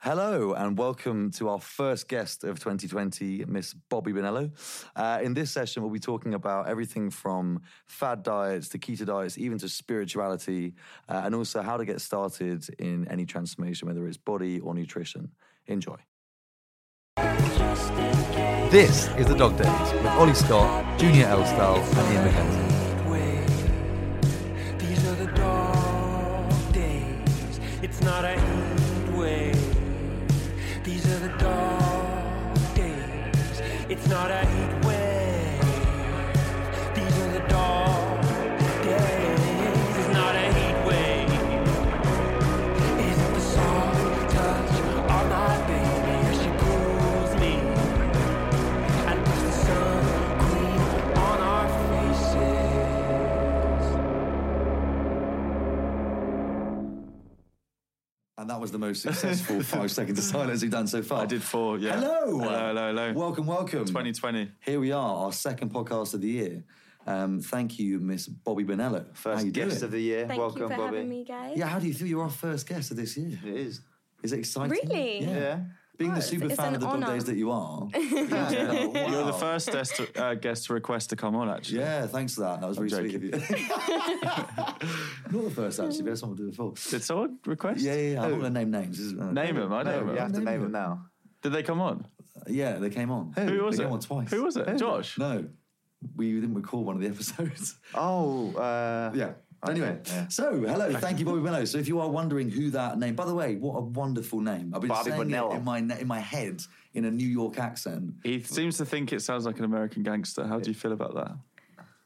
Hello and welcome to our first guest of 2020, Miss Bobbie Bonello. Uh, in this session, we'll be talking about everything from fad diets to keto diets, even to spirituality, uh, and also how to get started in any transformation, whether it's body or nutrition. Enjoy. This is The Dog Days with Ollie Scott, Junior Elstall, and Ian McKenzie. And that was the most successful five seconds of silence we've done so far. I did four, yeah. Hello. Hello, hello, hello. Welcome, welcome. 2020. Here we are, our second podcast of the year. Um, thank you, Miss Bobbie Bonello. First you guest doing? of the year. Thank Welcome, you for Bobbie. having me, guys. Yeah, how do you feel? You're our first guest of this year. It is. Is it exciting? Really? Yeah. Yeah. Being Oh, the super it's fan of the dog days that you are. You're the first guest to, uh, guest to request to come on, actually. Yeah, thanks for that. That was very I'm sweet of you. Not the first, actually, but someone did it before. Did someone request? Yeah, yeah, yeah. I'm not going to name names. This is- uh, Name him, I don't know No, him. you have to Name name him. him now. Did they come on? Yeah, they came on. Who was they it? came on twice. Who was it? Josh? No, we didn't record one of the episodes. Oh, uh, Yeah. Anyway, yeah. so hello, thank you, Bobbie Bonello. So, if you are wondering who that name, by the way, what a wonderful name! I've been Bobbie saying Bonello. it in my in my head in a New York accent. He seems to think it sounds like an American gangster. How do you feel about that?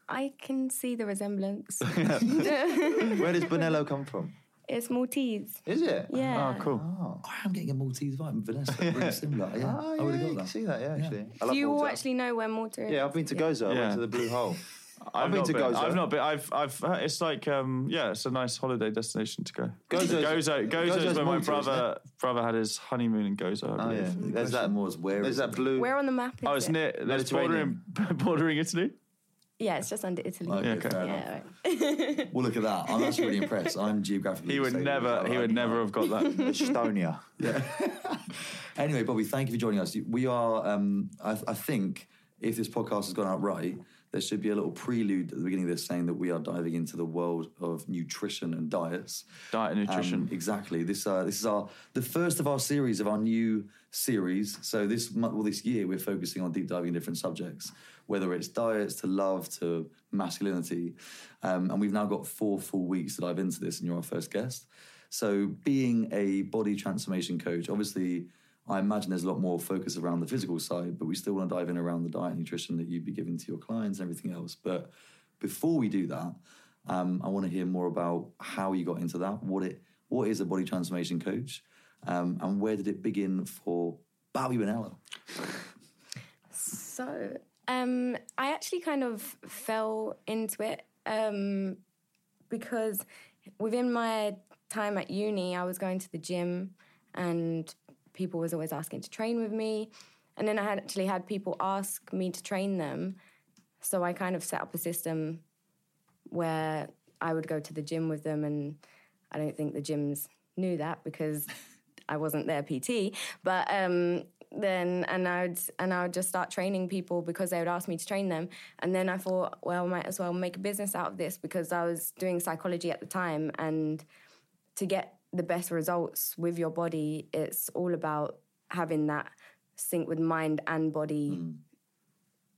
I can see the resemblance. Where does Bonello come from? it's Maltese. Is it? Yeah. Oh, cool. Oh, I am getting a Maltese vibe, Vanessa. Really similar. Yeah, oh I yeah, would have you got can that. see that, yeah, actually. I Do love you all Malta. actually know where Malta is? Yeah, I've been to Gozo. I went to the Blue Hole. I've, been not to Gozo. I've not been. I've. I've. It's like. Um. Yeah. It's a nice holiday destination to go. Gozo's- Gozo. Gozo is where my Malta, isn't brother brother had his honeymoon in Gozo. I Oh believe. yeah, there's that. question was where There's is that blue. Where on the map is Oh, it's it? near. There's bordering bordering Italy. Yeah, it's just under Italy. Okay, Yeah, okay. Yeah, right. Well, look at that. I'm actually really impressed. I'm geographically. He would never. He I would mean, never have got that. Estonia. Yeah. Anyway, Bobbie, thank you for joining us. We are, um, I, I think, if this podcast has gone out right, there should be a little prelude at the beginning of this saying that we are diving into the world of nutrition and diets. Diet and nutrition. Um, exactly. This uh, this is our the first of our series of our new series. So this month, well, this year we're focusing on deep diving in different subjects, whether it's diets to love to masculinity, um, and we've now got four full weeks to dive into this, and you're our first guest. So being a body transformation coach, obviously. I imagine there's a lot more focus around the physical side, but we still want to dive in around the diet and nutrition that you'd be giving to your clients and everything else. But before we do that, um, I want to hear more about how you got into that. What it what is a body transformation coach, um, and where did it begin for Bobbie Bonello? So, um, I actually kind of fell into it um, because within my time at uni, I was going to the gym and people was always asking to train with me. And then I had actually had people ask me to train them. So I kind of set up a system where I would go to the gym with them and I don't think the gyms knew that because I wasn't their PT. But um, then and I'd and I would just start training people because they would ask me to train them. And then I thought, well, I might as well make a business out of this because I was doing psychology at the time and to get the best results with your body, it's all about having that sync with mind and body.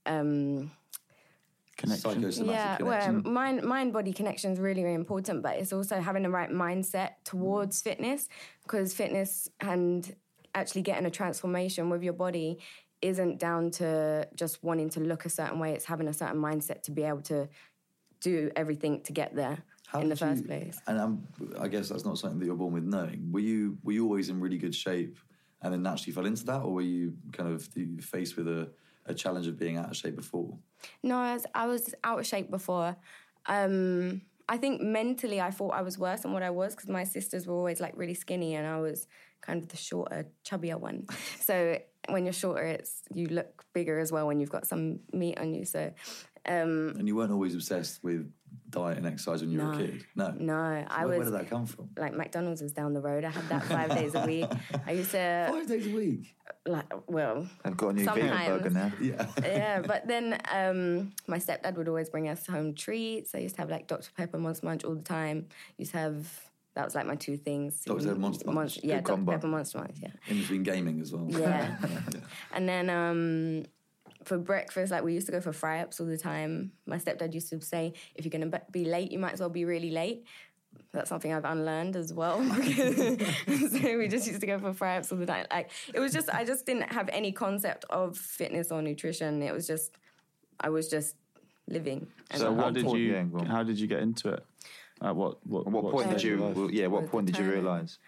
Um, Connection. Psychosomatic yeah, connection. well, mind mind body connection is really really important, but it's also having the right mindset towards fitness because fitness and actually getting a transformation with your body isn't down to just wanting to look a certain way. It's having a certain mindset to be able to do everything to get there How in the first you- place. And um, I guess that's not something that you're born with knowing. Were you were you always in really good shape, and then naturally fell into that, or were you kind of you faced with a, a challenge of being out of shape before? No, I was, I was out of shape before. Um, I think mentally I thought I was worse than what I was because my sisters were always like really skinny and I was kind of the shorter, chubbier one. So when you're shorter, it's you look bigger as well when you've got some meat on you. So Um, And you weren't always obsessed with diet and exercise when you were a kid. No. no, I where, where did that come from? like McDonald's was down the road. I had that five days a week. I used to Five days a week. like well, I've got a new vegan Sometimes. burger now. Yeah. yeah, but then um, my stepdad would always bring us home treats. I used to have like Dr Pepper Monster Munch all the time. Used to have that was like my two things. Dr. Pepper Monster Munch. yeah, Good Dr combo. Pepper Monster Munch. Yeah, In between gaming as well. yeah. and then um, for breakfast, like we used to go for fry ups all the time. My stepdad used to say, if you're gonna be late, you might as well be really late. That's something I've unlearned as well. so we just used to go for fry ups all the time. Like it was just, I just didn't have any concept of fitness or nutrition. It was just, I was just living. And So how did point- you yeah, how did you get into it? At what what At what point did you? Well, yeah, what point did you realise?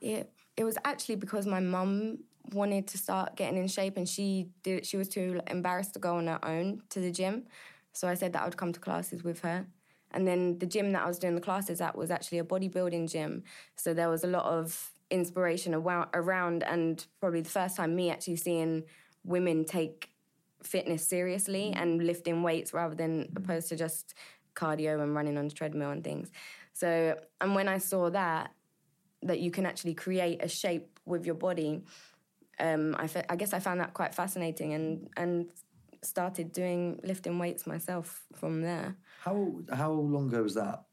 it it was actually because my mum wanted to start getting in shape and she did she was too embarrassed to go on her own to the gym. So i said that i would come to classes with her. And then the gym that i was doing the classes at was actually a bodybuilding gym. So there was a lot of inspiration around, and probably the first time me actually seeing women take fitness seriously and lifting weights rather than opposed to just cardio and running on the treadmill and things. So and when i saw that that you can actually create a shape with your body. Um, I, fe- I guess I found that quite fascinating and and started doing lifting weights myself from there. How how long ago was that?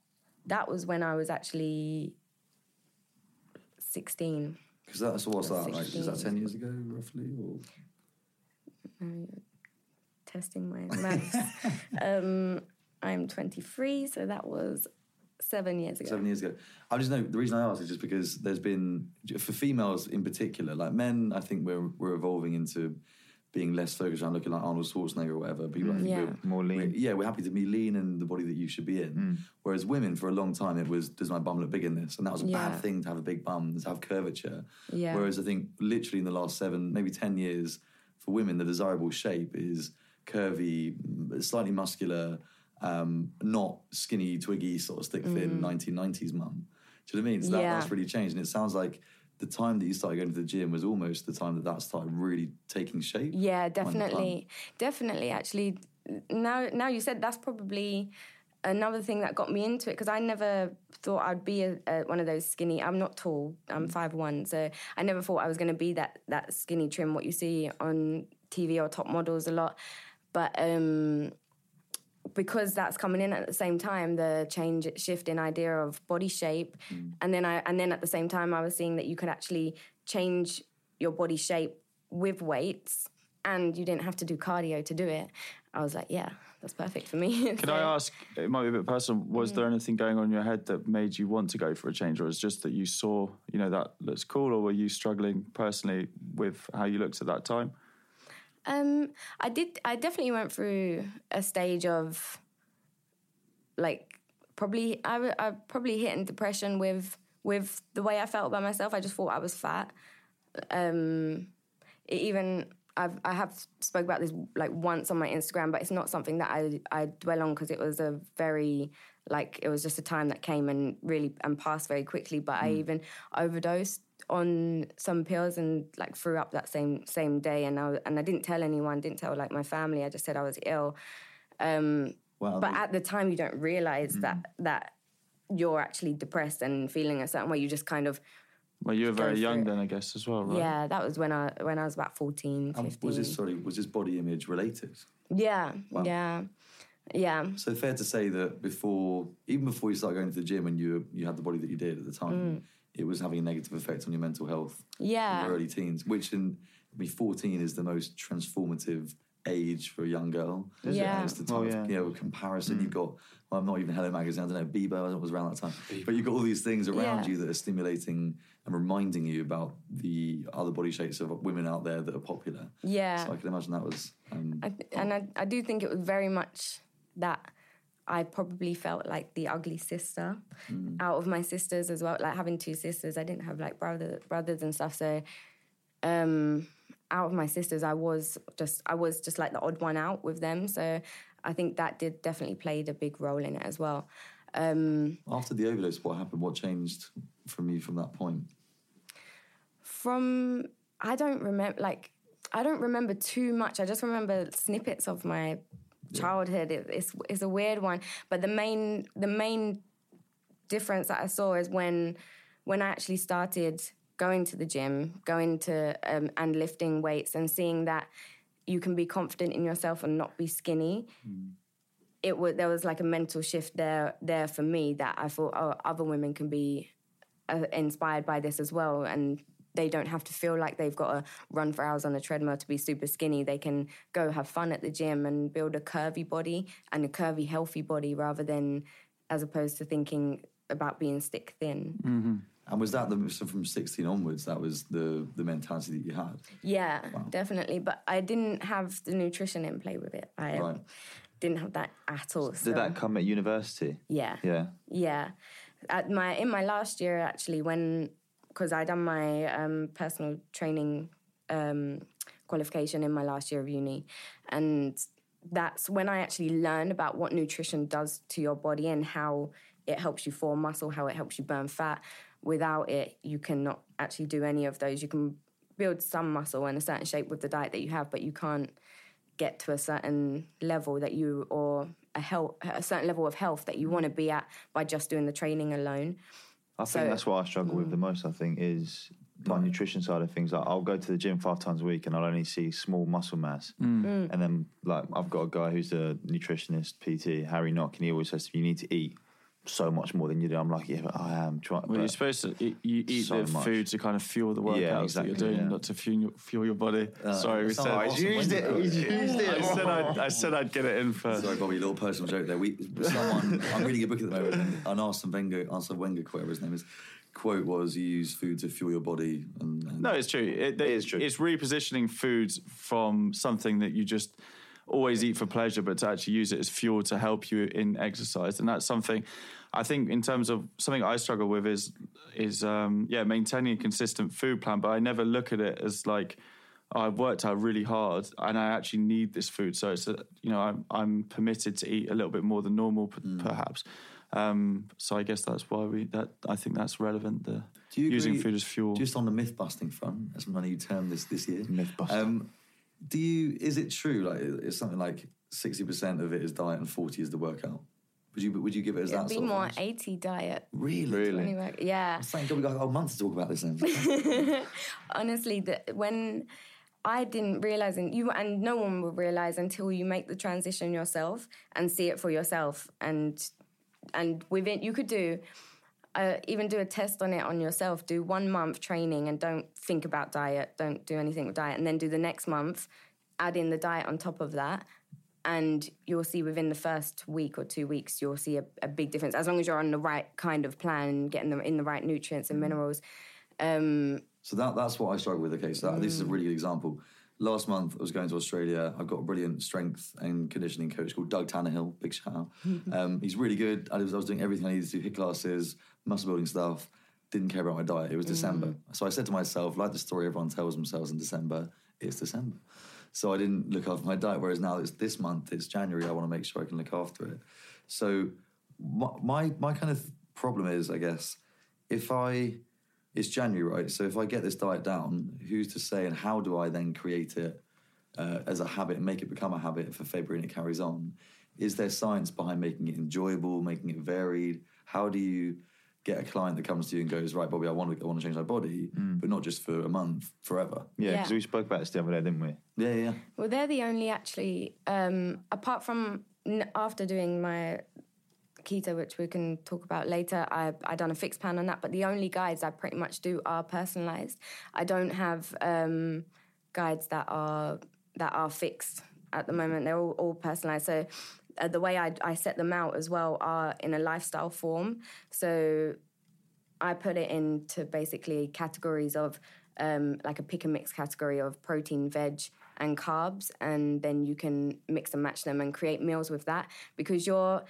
That was when I was actually sixteen. Because that's what's that like? Is that ten years ago roughly? Or Testing my maths. um, I'm 23, so that was seven years ago. seven years ago. I just know the reason I ask is just because there's been for females in particular, like men. I think we're we're evolving into being less focused on looking like Arnold Schwarzenegger or whatever. People, I think Yeah. we're, More lean. we're- yeah, we're happy to be lean and the body that you should be in. Mm. Whereas women, for a long time, it was does my bum look big in this, and that was a Yeah. bad thing to have a big bum, to have curvature. Yeah. Whereas I think literally in the last seven, maybe ten years, for women, the desirable shape is curvy, slightly muscular, um, not skinny, twiggy, sort of stick thin 1990s mum. Do you know what I mean? So that, Mm. Yeah. that's really changed, and it sounds like. The time that you started going to the gym was almost the time that that started really taking shape. Yeah, on the bum. definitely, definitely. Actually, now now you said that's probably another thing that got me into it because I never thought I'd be a, a, one of those skinny. I'm not tall. I'm Mm. five one, so I never thought I was going to be that that skinny trim. What you see on TV or top models a lot, but. um because that's coming in at the same time, the change shift in idea of body shape, mm. and then I and then at the same time I was seeing that you could actually change your body shape with weights, and you didn't have to do cardio to do it. I was like, yeah, that's perfect for me. Can I ask? It might be a bit personal. Was mm. there anything going on in your head that made you want to go for a change, or is just that you saw, you know, that looks cool, or were you struggling personally with how you looked at that time? Um, I did. I definitely went through a stage of like probably I, I probably hit in depression with with the way I felt about myself. I just thought I was fat. Um, it even I've I have spoke about this like once on my Instagram, but it's not something that I I dwell on because it was a very like it was just a time that came and really and passed very quickly. But I even overdosed on some pills and like threw up that same same day, and I and I didn't tell anyone, didn't tell like my family. I just said I was ill. Um, Wow. but at the time, you don't realize that that you're actually depressed and feeling a certain way. You just kind of Well, you were very young then, I guess, as well, right? yeah. That was when I when I was about 14, Um, 15. was this sorry? Was this body image related? Yeah, Wow. yeah, yeah. So fair to say that before, even before you started going to the gym and you you had the body that you did at the time, it was having a negative effect on your mental health in Mm. Yeah. your early teens. Which in I mean, fourteen is the most transformative age for a young girl. Is it? Yeah. it's the time Oh, of you know comparison. You've got well, I'm not even Hello Magazine. I don't know Bieber. I don't know was around that time, but you've got all these things around Yeah. you that are stimulating and reminding you about the other body shapes of women out there that are popular. Yeah. So I can imagine that was. Um, I th- and I, I do think it was very much that I probably felt like the ugly sister out of my sisters as well. Like having two sisters, I didn't have like brother brothers and stuff. So um, out of my sisters, I was just I was just like the odd one out with them. So I think that did definitely played a big role in it as well. Um, After the overdose, what happened? What changed from you from that point? from I don't remember like I don't remember too much. I just remember snippets of my childhood. It, it's it's a weird one, but the main the main difference that I saw is when when I actually started going to the gym, going to um, and lifting weights, and seeing that you can be confident in yourself and not be skinny. It was there was like a mental shift there there for me that I thought oh other women can be uh, inspired by this as well and they don't have to feel like they've got to run for hours on a treadmill to be super skinny. They can go have fun at the gym and build a curvy body and a curvy, healthy body rather than as opposed to thinking about being stick thin. Mm-hmm. And was that the so from 16 onwards? That was the the mentality that you had. Yeah, definitely. But I didn't have the nutrition in play with it. I Right. didn't have that at all. so- Did that come at university? Yeah. Yeah. Yeah, at my in my last year actually, when because I done my um, personal training um, qualification in my last year of uni, and that's when I actually learned about what nutrition does to your body and how it helps you form muscle, how it helps you burn fat. Without it, you cannot actually do any of those. You can build some muscle in a certain shape with the diet that you have, but you can't get to a certain level that you or a health a certain level of health that you want to be at by just doing the training alone. I think So- that's what I struggle with the most. I think is my nutrition side of things. Like I'll go to the gym five times a week and I'll only see small muscle mass. Mm. And then like I've got a guy who's a nutritionist, PT, Harry Knock, and he always says you need to eat so much more than you do. I'm like, yeah, but I am trying. Well, you're supposed to eat, you eat so the much. food to kind of fuel the workouts Yeah, that you're doing, yeah. not to fuel your, fuel your body. Uh, Sorry, we said. like Arsene used it, Wenger. used it. I said I'd, I said I'd get it in first. Sorry, Bobbie, a little personal joke there. We, someone, I'm reading a book at the moment, and an Arsene Wenger, Arsene Wenger, whatever his name is, quote was, "You use food to fuel your body." And, and No, it's true. It, is true. It's repositioning foods from something that you just always eat for pleasure, but to actually use it as fuel to help you in exercise. And that's something I think in terms of something I struggle with is is um, yeah maintaining a consistent food plan. But I never look at it as like oh, I've worked out really hard and I actually need this food. So it's a, you know I'm I'm permitted to eat a little bit more than normal, p- Mm. perhaps. Um, so I guess that's why we that I think that's relevant. The Do you using agree- food as fuel. Just on the myth busting front, that's one new term this this year. Myth busting. Um, do you? Is it true? Like, it's something like sixty percent of it is diet and forty is the workout. Would you? Would you give it as that? It'd that be sort of more thing? eighty diet. Really? Really? Anyway, yeah. Thank God we got a whole month to talk about this then. honestly that when I didn't realize and you and no one will realize until you make the transition yourself and see it for yourself and and within you could do uh, even do a test on it on yourself do one month training and don't think about diet don't do anything with diet and then do the next month add in the diet on top of that and you'll see within the first week or two weeks you'll see a, a big difference as long as you're on the right kind of plan getting them in the right nutrients and minerals um, So that that's what I struggle with. Okay, so that, this is a really good example. Last month, I was going to Australia. I've got a brilliant strength and conditioning coach called Doug tannerhill Big shout out. um, he's really good. I was, I was doing everything I needed to do: HIIT classes, muscle building stuff. Didn't care about my diet. It was December, so I said to myself, like the story everyone tells themselves in December, it's December. So I didn't look after my diet. Whereas now it's this month, it's January. I want to make sure I can look after it. So my my, my kind of problem is, I guess, if I it's January, right? So if I get this diet down, who's to say, and how do I then create it uh, as a habit and make it become a habit for February and it carries on? Is there science behind making it enjoyable, making it varied? How do you get a client that comes to you and goes, right, Bobbie, I want to, I want to change my body, but not just for a month, forever? Yeah, Yeah. because we spoke about this the other day, didn't we? Yeah, yeah, yeah. Well, they're the only actually, um, apart from after doing my keto, which we can talk about later, I I done a fixed plan on that. But the only guides I pretty much do are personalized. I don't have um, guides that are that are fixed at the moment. They're all, all personalized. So. Uh, the way I, I set them out as well are in a lifestyle form. So I put it into basically categories of um, like a pick and mix category of protein, veg, and carbs, and then you can mix and match them and create meals with that because you're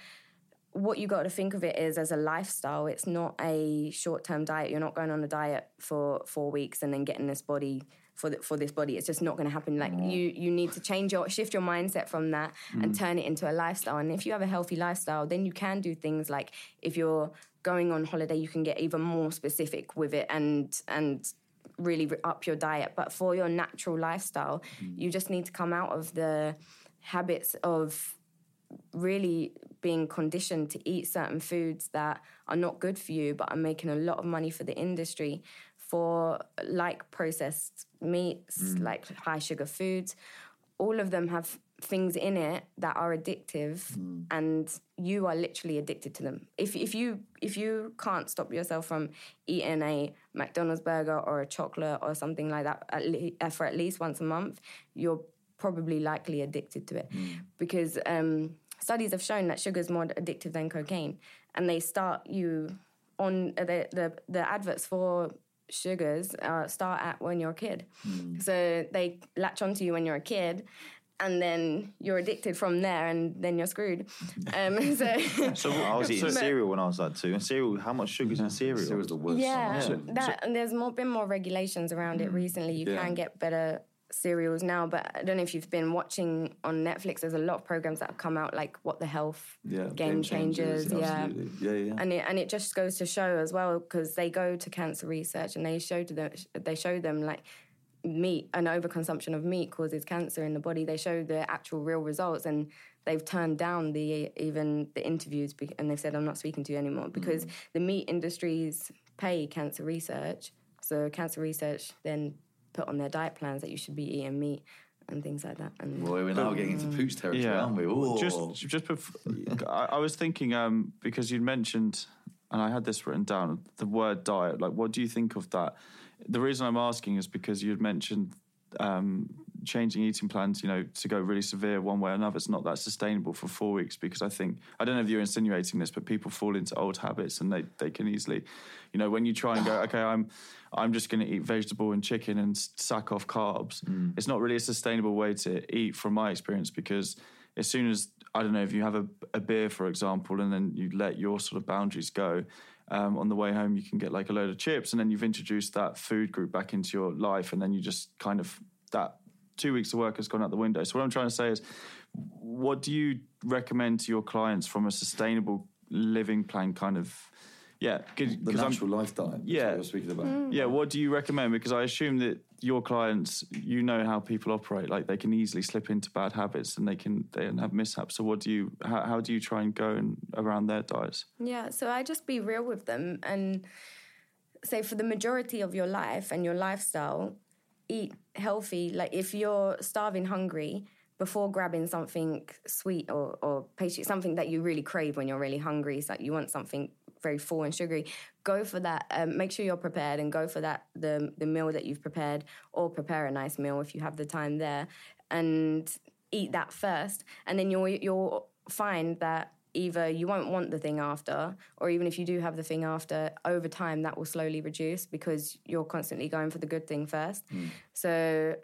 what you got to think of it is as a lifestyle. It's not a short term diet. You're not going on a diet for four weeks and then getting this body for the, for this body. It's just not going to happen. Like mm. you you need to change your shift your mindset from that and mm. turn it into a lifestyle. And if you have a healthy lifestyle, then you can do things like if you're going on holiday, you can get even more specific with it and and really up your diet. But for your natural lifestyle, mm. you just need to come out of the habits of really being conditioned to eat certain foods that are not good for you but are making a lot of money for the industry for like processed meats like high sugar foods. All of them have things in it that are addictive and you are literally addicted to them. If, if you if you can't stop yourself from eating a mcdonald's burger or a chocolate or something like that at le- uh, for at least once a month you're probably likely addicted to it. Because um, studies have shown that sugar is more addictive than cocaine. And they start you on uh, the the, the adverts for sugars uh, start at when you're a kid so they latch onto you when you're a kid and then you're addicted from there and then you're screwed um, so So I was eating cereal when I was like two. And cereal, how much sugar's in cereal? It was the worst. yeah, So- that and there's more been more regulations around it recently. You Yeah. can get better cereals now, but I don't know if you've been watching on Netflix. There's a lot of programs that have come out, like What the Health, yeah, Game, Changers, yeah. absolutely. yeah, yeah. And it, and it just goes to show as well because they go to cancer research and they show to them they show them like meat an overconsumption of meat causes cancer in the body. They show the actual real results and they've turned down the even the interviews and they've said I'm not speaking to you anymore mm. because the meat industries pay cancer research. So cancer research then put on their diet plans that you should be eating meat and things like that. And Boy, we're now getting into pooch territory, aren't we? Ooh. Just, just bef- I, I was thinking um, because you'd mentioned, and I had this written down, the word diet. Like, what do you think of that? The reason I'm asking is because you'd mentioned um, changing eating plans. You know, to go really severe one way or another. It's not that sustainable for four weeks because I think I don't know if you're insinuating this, but people fall into old habits and they they can easily, you know, when you try and go, okay, I'm I'm just going to eat vegetable and chicken and sack off carbs. It's not really a sustainable way to eat, from my experience, because as soon as I don't know if you have a, a beer, for example, and then you let your sort of boundaries go. Um, on the way home, you can get like a load of chips, and then you've introduced that food group back into your life, and then you just kind of that two weeks of work has gone out the window. So what I'm trying to say is, what do you recommend to your clients from a sustainable living plan kind of? Yeah, the 'cause I'm- natural life diet. Yeah. Yeah, what you're speaking about. Mm. yeah, what do you recommend? Because I assume that your clients, you know how people operate. Like they can easily slip into bad habits and they can they can have mishaps. So what do you? How, how do you try and go and around their diets? Yeah, so I just be real with them and say for the majority of your life and your lifestyle, eat healthy. Like if you're starving hungry, before grabbing something sweet or, or pastry, something that you really crave when you're really hungry, it's like you want something very full and sugary, go for that. Um, make sure you're prepared and go for that the the meal that you've prepared, or prepare a nice meal if you have the time there, and eat that first, and then you'll you'll find that either you won't want the thing after, or even if you do have the thing after, over time that will slowly reduce because you're constantly going for the good thing first. So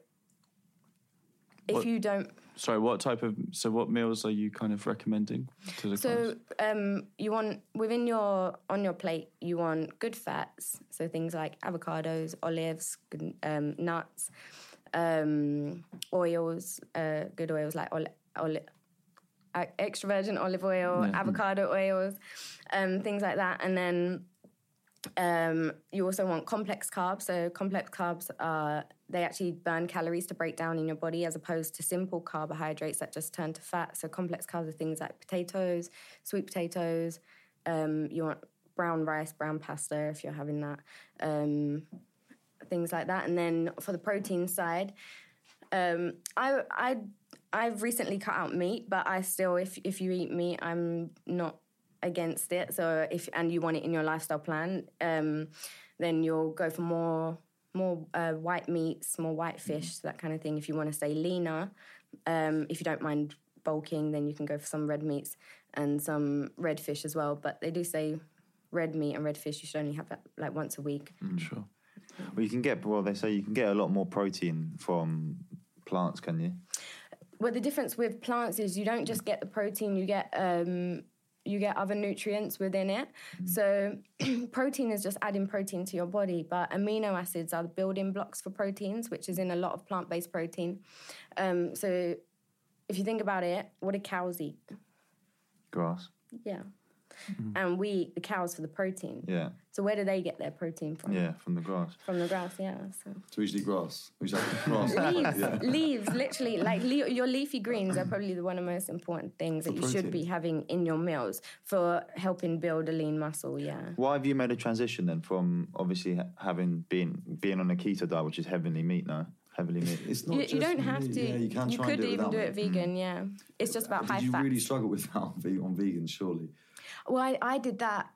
if What- you don't Sorry, what type of? So what meals are you kind of recommending to the? So um, you want within your on your plate, you want good fats, so things like avocados, olives, good, um, nuts, um, oils, uh, good oils like oli- oli- extra virgin olive oil, avocado oils, um, things like that, and then. Um, you also want complex carbs. So complex carbs are they actually burn calories to break down in your body as opposed to simple carbohydrates that just turn to fat. So complex carbs are things like potatoes, sweet potatoes. Um, you want brown rice, brown pasta if you're having that. Um, things like that. And then for the protein side, um, I I I've recently cut out meat, but I still if if you eat meat, I'm not against it. So if and you want it in your lifestyle plan, um, then you'll go for more more uh, white meats, more white fish, that kind of thing. If you want to stay leaner, um, if you don't mind bulking, then you can go for some red meats and some red fish as well. But they do say red meat and red fish you should only have that like once a week. Sure. Well, you can get, well, they say you can get a lot more protein from plants, can you? Well, the difference with plants is you don't just get the protein; you get um, you get other nutrients within it. So, protein is just adding protein to your body, but amino acids are the building blocks for proteins, which is in a lot of plant-based protein. Um, so, if you think about it, what do cows eat? Grass. Yeah. Mm. and we eat the cows for the protein. Yeah, So where do they get their protein from? yeah, from the grass. From the grass, yeah. So. So we eat grass. We should grass. Leaves, Yeah. leaves, literally, like le- your leafy greens are probably the one of the most important things that For you should be having in your meals for helping build a lean muscle. Yeah. Why have you made a transition then from obviously having been being on a keto diet, which is heavily meat now, heavily meat? It's not You, just you don't have meat. to. Yeah, you can try could and do it even do it meat. vegan. Mm. Yeah, it's just about Did high you fat. really struggle with that on vegan? Surely. Well, I, I did that.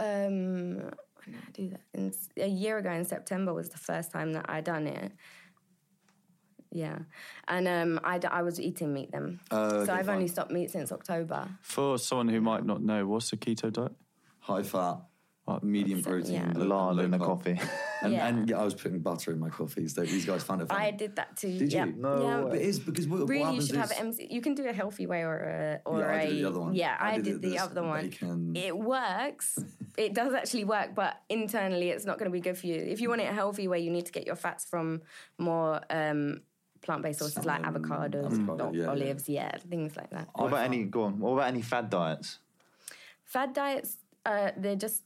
Um, when did I do that? In, s- a year ago in September was the first time that I done it. Yeah, and um, I, d- I was eating meat then, Oh, so okay, I've only stopped meat since October. For someone who might not know, what's a keto diet? High fat, medium protein, yeah. low- Lard low in the coffee. And Yeah. yeah. and yeah, I was putting butter in my coffees. Though these guys found it funny. I did that too. Did yeah. you? No yeah. But it's because what, what Really, you should is, have MC. You can do a healthy way or a or Yeah, I a did the other one. yeah. I, I did, did the other one. bacon. It works. it does actually work, but internally, it's not going to be good for you. If you want it a healthy way, you need to get your fats from more um, plant-based sources like avocados, avocado, o- yeah, yeah. olives, yeah. things like that. What about any? Go on. What about any fad diets? Fad diets, uh, they're just.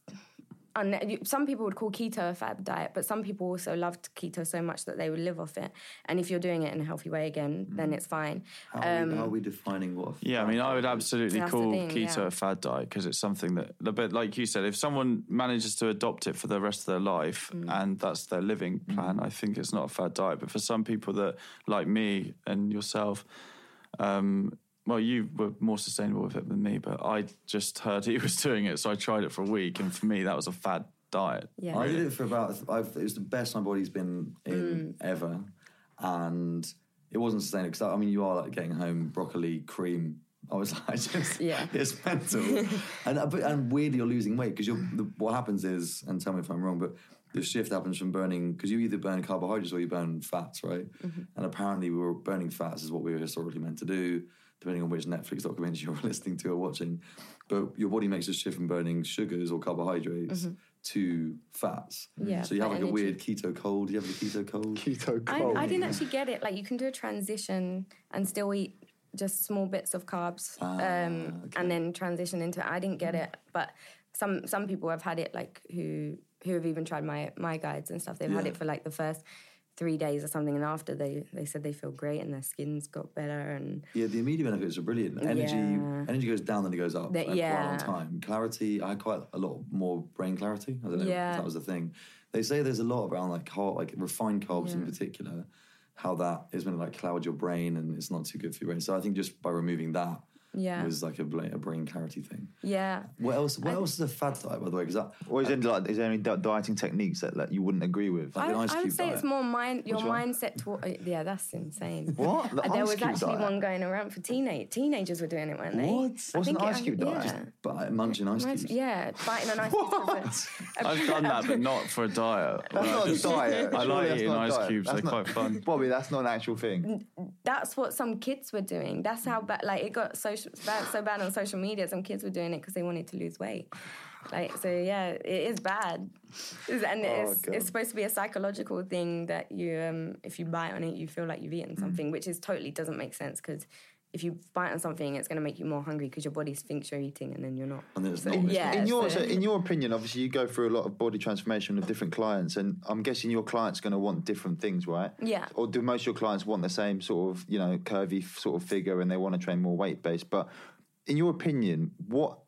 Un- some people would call keto a fad diet, but some people also loved keto so much that they would live off it. And if you're doing it in a healthy way again, Mm. then it's fine. how, are Um, we, how are we defining what? a Yeah, I mean, I would absolutely call thing, keto yeah. a fad diet because it's something that, but like you said, if someone manages to adopt it for the rest of their life Mm. and that's their living plan, I think it's not a fad diet. But for some people that, like me and yourself, um, well, you were more sustainable with it than me, but I just heard he was doing it, so I tried it for a week, and for me, that was a fad diet. Yeah. I did it for about. I've, it was the best my body's been in ever, and it wasn't sustainable because I mean you are like getting home broccoli cream. I was like, just Yeah. it's mental, and uh, but, and weirdly you're losing weight because you're. The, what happens is, and tell me if I'm wrong, but the shift happens from burning because you either burn carbohydrates or you burn fats, right? And apparently, we were burning fats is what we were historically meant to do, depending on which Netflix documentary you're listening to or watching. But your body makes a shift from burning sugars or carbohydrates to fats. Yeah, So you have for like a weird keto cold. Do you have the keto cold? Keto I, I didn't actually get it. Like you can do a transition and still eat just small bits of carbs, Ah, um, and then transition into it. I didn't get it, but some some people have had it like who who have even tried my my guides and stuff. They've had it for like the first three days or something, and after they they said they feel great and their skin's got better and Yeah, the immediate benefits are brilliant. Energy, Yeah. energy goes down, then it goes up. That- like, quite a long yeah. time. Clarity, I had quite a lot more brain clarity. I don't know Yeah. if that was the thing. They say there's a lot around like car, like refined carbs in particular, how that is going to like cloud your brain and it's not too good for your brain. So I think just by removing that yeah, It was like a, bla- a brain clarity thing. yeah. What else? What else is a fad diet, by the way? Because Or is, uh, there, like, is there any di- dieting techniques that like, you wouldn't agree with? Like I, an ice I would say diet. it's more mind your Which mindset. To, uh, yeah, that's insane. What? The uh, there ice was cube actually diet? one going around for teenage teenagers were doing it, weren't they? What? I What's an think ice cube diet? Yeah. but munching ice cubes. Yeah, biting an ice cube. I've done that, but not for a diet. That's not a diet. I like eating ice cubes; That's they're quite fun. Bobbie, that's not an actual thing. That's what some kids were doing. That's how bad. Like it got social bad, so bad on social media. Some kids were doing it because they wanted to lose weight. Like so, yeah, it is bad, It's- and it's, God. it's supposed to be a psychological thing that you, um, if you bite on it, you feel like you've eaten something, which is totally doesn't make sense because if you bite on something, it's going to make you more hungry because your body thinks you're eating and then you're not. And then it's So, not. Yeah, in your so- so in your opinion, obviously you go through a lot of body transformation with different clients, and I'm guessing your clients going to want different things, right? Yeah. Or do most of your clients want the same sort of you know curvy sort of figure, and they want to train more weight based? But in your opinion, what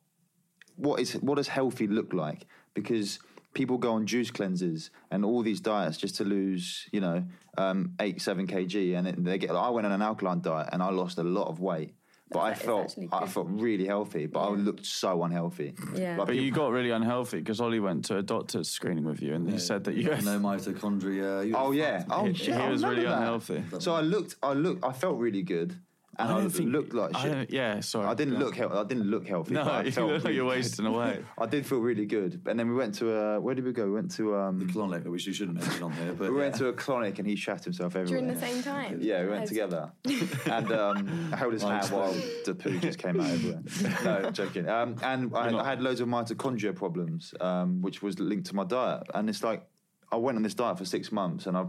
what is what does healthy look like? Because people go on juice cleanses and all these diets just to lose, you know, um, eight seven kg, and it, they get. I went on an alkaline diet and I lost a lot of weight. But I felt I felt really healthy, but I looked so unhealthy. Yeah. Like But you got really unhealthy because Ollie went to a doctor's screening with you, and he said that you. got no mitochondria. Oh yeah. Oh He- shit. he was really unhealthy. So I looked. I looked. I felt really good, and I, don't think- looked like I shit. don't- yeah, sorry. I didn't Go look. He- I didn't look healthy. No, but I you look like really you're wasting away. I did feel really good, and then we went to uh, where did we go? We went to um, The Clonic, which you shouldn't mention on here, but we went to a clinic, and he shat himself everywhere. During the same time. Yeah, we went As- together, and um, I held his hand while the poo just came out everywhere. No, joking. Um, and I, I had loads of mitochondria problems, um, which was linked to my diet. And it's like I went on this diet for six months, and I,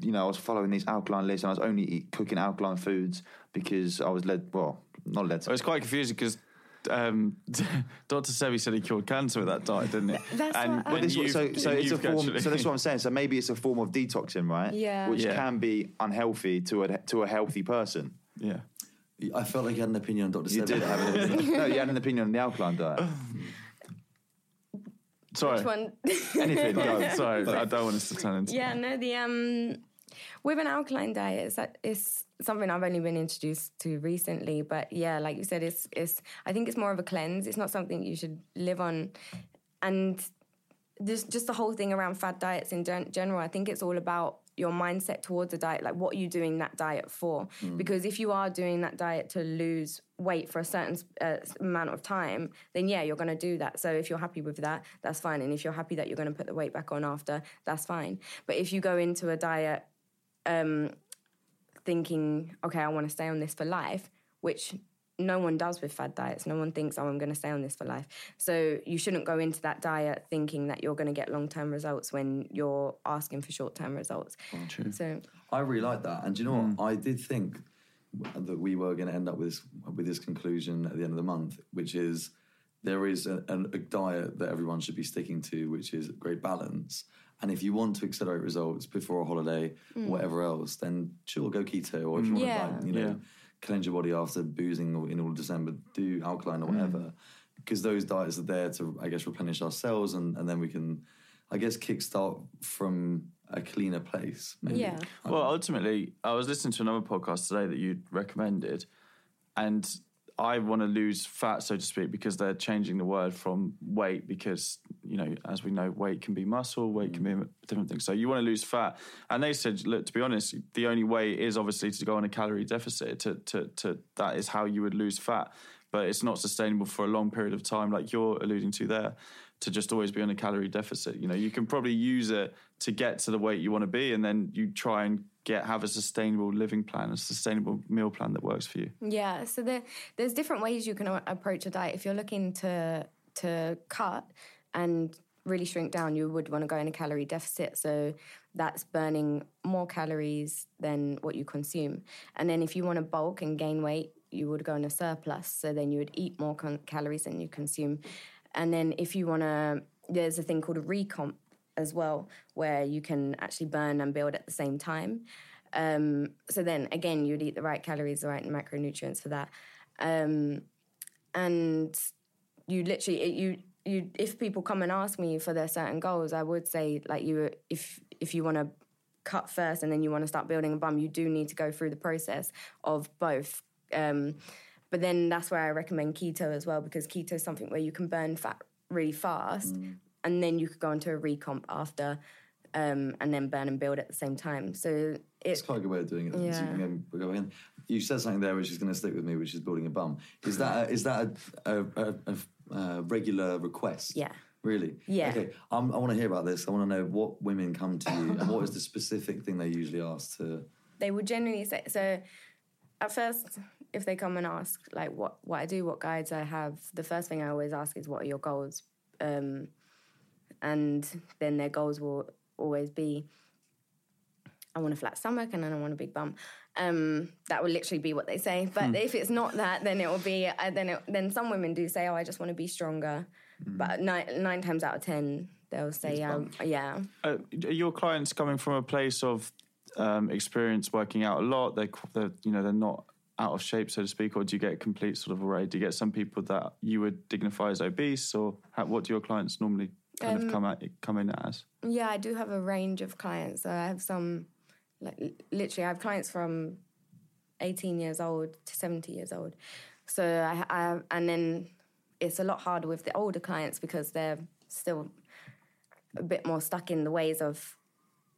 you know, I was following these alkaline lists, and I was only eat, cooking alkaline foods because I was led. Well, not led. It was quite confusing because um, Dr. Sebi said he cured cancer with that diet, didn't he? That's and what I- This, you've- so, so it's a form. actually- So that's what I'm saying. So maybe it's a form of detoxing, right? Yeah. Which Yeah. can be unhealthy to a to a healthy person. yeah. I felt like you had an opinion on Dr. You Sebi. did have an opinion. no, you had an opinion on the alkaline diet. Sorry. Which one? Anything, go. Sorry, I don't want us to turn into. yeah, no, the um, with an alkaline diet, it's, that- it's something I've only been introduced to recently. But yeah, like you said, it's it's. I think it's more of a cleanse. It's not something you should live on, and there's just the whole thing around fad diets in gen- general. I think it's all about your mindset towards a diet. Like, what are you doing that diet for? Because if you are doing that diet to lose weight for a certain uh, amount of time, then yeah, you're going to do that. So if you're happy with that, that's fine. And if you're happy that you're going to put the weight back on after, that's fine. But if you go into a diet um, thinking, okay, I want to stay on this for life, which no one does with fad diets. No one thinks, oh, I'm going to stay on this for life. So you shouldn't go into that diet thinking that you're going to get long term results when you're asking for short term results. True. So I really like that. And do you know what? I did think that we were going to end up with this, with this conclusion at the end of the month, which is there is a, a, a diet that everyone should be sticking to, which is great balance. And if you want to accelerate results before a holiday, or whatever else, then sure, go keto. Or if you want hmm. Yeah. to, like, you know, Yeah. cleanse your body after boozing in all of December, do alkaline or hmm. whatever. Because those diets are there to, I guess, replenish our cells, and, and then we can, I guess, kickstart from a cleaner place. Maybe. Yeah. I Well, ultimately, I was listening to another podcast today that you recommended, and I want to lose fat, so to speak, because they're changing the word from weight because, you know, as we know, weight can be muscle, weight can be mm. different things. So you want to lose fat. And they said, look, to be honest, the only way is obviously to go on a calorie deficit. To, to, to That is how you would lose fat. But it's not sustainable for a long period of time, like you're alluding to there, to just always be on a calorie deficit. You know, you can probably use it to get to the weight you want to be, and then you try and get have a sustainable living plan, a sustainable meal plan that works for you. Yeah, so there, there's different ways you can approach a diet. If you're looking to to cut and really shrink down, you would want to go in a calorie deficit. So that's burning more calories than what you consume. And then if you want to bulk and gain weight, you would go in a surplus. So then you would eat more con- calories than you consume. And then if you want to, there's a thing called a recomp as well, where you can actually burn and build at the same time. Um, so then again, you'd eat the right calories, the right macronutrients for that. Um, and you literally you you if people come and ask me for their certain goals, I would say like you if if you want to cut first and then you want to start building a bum, you do need to go through the process of both. Um, but then that's where I recommend keto as well because keto is something where you can burn fat really fast, and then you could go into a recomp after. Um, and then burn and build at the same time. So It's quite a good way of doing it. So you, Yeah. can you said something there which is going to stick with me, which is building a bum. Is that a, is that a, a, a, regular request? Yeah. Really? Yeah. Okay. Um, I want to hear about this. I want to know what women come to you and what is the specific thing they usually ask to. they would generally say so at first if they come and ask like what what i do what guides i have the first thing i always ask is what are your goals um, and then their goals will always be i want a flat stomach and then i want a big bum. Um, that will literally be what they say. But if it's not that then it will be uh, then it, then some women do say oh i just want to be stronger. But nine, nine times out of ten they'll say um, yeah. Uh, are your clients coming from a place of um, experience working out a lot? They're, they're, you know, they're not out of shape, so to speak, or do you get a complete sort of array? Do you get some people that you would dignify as obese, or how, what do your clients normally kind of come um, at come in as? Yeah, I do have a range of clients. So I have some, like literally, I have clients from 18 years old to 70 years old. So I, I and then it's a lot harder with the older clients because they're still a bit more stuck in the ways of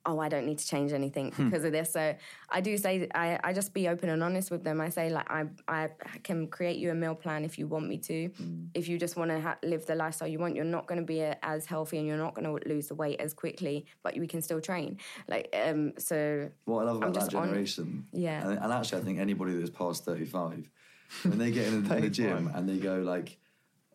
oh i don't need to change anything hmm. because of this. So i do say I, I just be open and honest with them. I say like i, I can create you a meal plan if you want me to. Hmm. If you just want to ha- live the lifestyle you want you're not going to be a, as healthy and you're not going to lose the weight as quickly but we can still train. Like um so What I love about that just on- generation, Yeah. and, and actually, I think anybody that's past thirty-five, when they get in the, in the gym and they go like,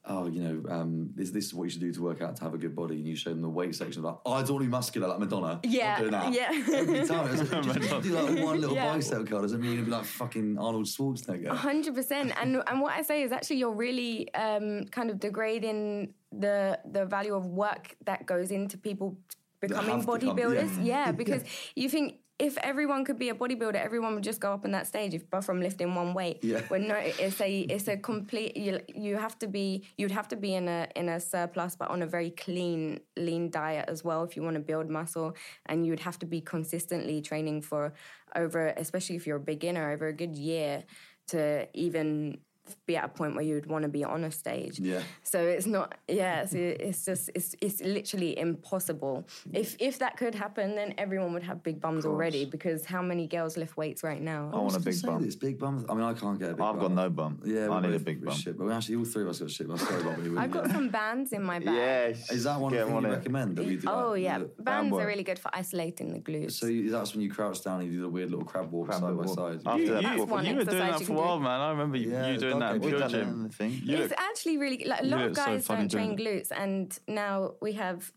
oh, you know, um, this, this is what you should do to work out to have a good body, and you show them the weight section, of like, oh, I don't want to be muscular like Madonna. I'm Yeah, doing that. yeah. Every time. It's like, just because you do like one little Yeah. bicep curl doesn't mean you're gonna be like fucking Arnold Schwarzenegger. hundred percent. And and what I say is actually you're really um, kind of degrading the the value of work that goes into people becoming have to come, bodybuilders. yeah. yeah. because you think if everyone could be a bodybuilder, everyone would just go up on that stage if, but from lifting one weight. Yeah. When no, it's a it's a complete. You, you have to be you'd have to be in a in a surplus, but on a very clean lean diet as well if you want to build muscle, and you would have to be consistently training for over, especially if you're a beginner, over a good year to even be at a point where you would want to be on a stage. Yeah. So it's not, yeah. So it's just, it's it's literally impossible. Mm. If if that could happen, then everyone would have big bums already. Because how many girls lift weights right now? I, want a big bum. This big bum. I mean, I can't get. a big I've bum. got no bum. Yeah, I we need a big bum. Shit, but actually, all three of us got shit. bums. Sorry, Bobbie. I've got some bands in my bag. Yes. Is that one Get thing you in. recommend that we do? Oh like, yeah, the- bands work. are really good for isolating the glutes. So you, that's when you crouch down and you do the weird little crab walk Crab side by side. After You, that, you, That's one you were doing that for a while, man. I remember you, Yeah, you doing that in okay, We've Pure Gym. in the thing. You it's look- actually really like a lot of guys funny don't train glutes, and now we have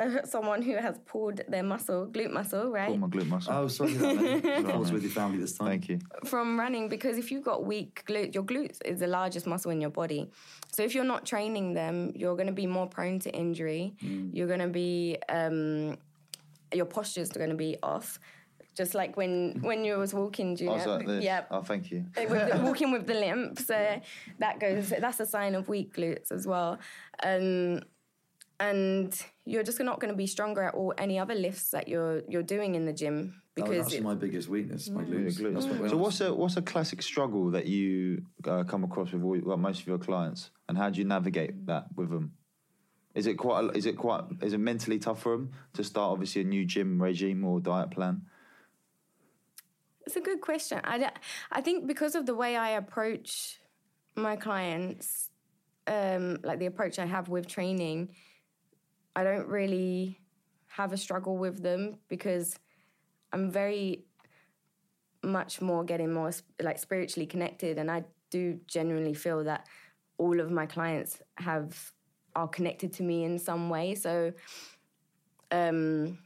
uh, someone who has pulled their muscle, glute muscle, right? Pull my glute muscle. Oh, sorry that. I was with your family this time. Thank you. from running because if you've got weak glutes, your glutes is the largest muscle in your body. So if you're not training them, you're going to be more prone to injury. Mm. You're going to be um, your posture's going to be off. Just like when when you was walking, I Junior. was like this. Yeah. Oh, thank you. with the, walking with the limp, so that goes. That's a sign of weak glutes as well, um, and you're just not going to be stronger at all any other lifts that you're you're doing in the gym That was because actually it- my biggest weakness, my Yeah, glutes. glutes. That's what- So what's a what's a classic struggle that you uh, come across with all, well, most of your clients, and how do you navigate that with them? Is it quite? Is it quite? Is it mentally tough for them to start obviously a new gym regime or diet plan? It's a good question. I, I think because of the way I approach my clients, um, like the approach I have with training, I don't really have a struggle with them because I'm very much more getting more like spiritually connected, and I do genuinely feel that all of my clients have are connected to me in some way. So, um,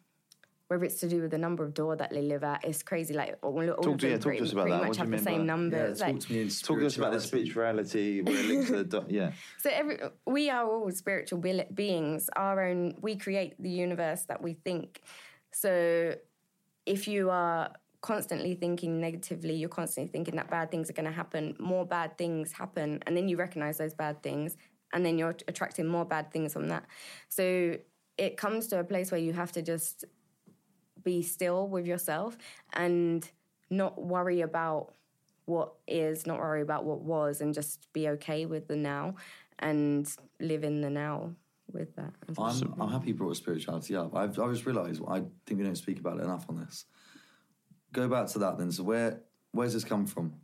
whether it's to do with the number of door that they live at, it's crazy. Like all, all Talk of to- them yeah, talk to pretty, us about pretty that. What much you have the mean same by- yeah, numbers. talk to me Talk to us about the spirituality where it links to the di- yeah. so every we are all spiritual beings. Our own, we create the universe that we think. So if you are constantly thinking negatively, you're constantly thinking that bad things are going to happen. More bad things happen, and then you recognize those bad things, and then you're attracting more bad things from that. So it comes to a place where you have to just be still with yourself and not worry about what is, not worry about what was, and just be okay with the now and live in the now with that. I'm, I'm happy you brought spirituality up. I've, I just realised I think we don't speak about it enough on this. Go back to that then. So where where's this come from?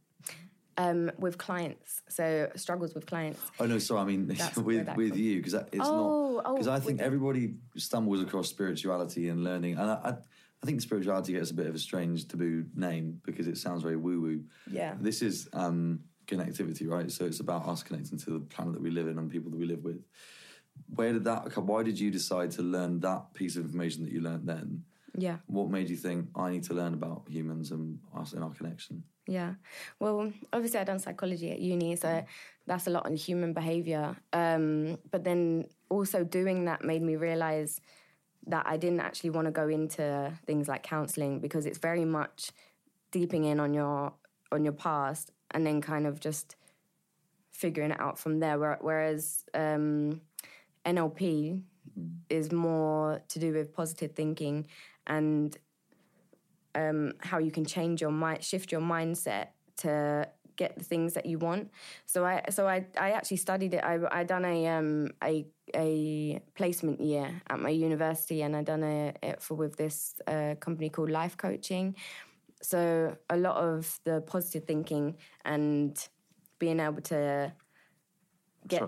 Um, with clients, so struggles with clients. Oh no, sorry. I mean with with you because it's Oh, not oh, because I think everybody stumbles across spirituality and learning, and I, I I think spirituality gets a bit of a strange taboo name because it sounds very woo woo. Yeah. This is um, connectivity, right? So it's about us connecting to the planet that we live in and people that we live with. Where did that? come- Why did you decide to learn that piece of information that you learned then? Yeah. What made you think I need to learn about humans and us and our connection? Yeah. Well, obviously, I done psychology at uni, so that's a lot on human behavior. Um, but then also doing that made me realize that I didn't actually want to go into things like counseling because it's very much deeping in on your on your past and then kind of just figuring it out from there. Whereas um, NLP is more to do with positive thinking and um, how you can change your mind, shift your mindset to get the things that you want. So I, so I, I actually studied it. I, I done a, um, a, a placement year at my university, and I done a, it for with this uh, company called Life Coaching. So a lot of the positive thinking and being able to get.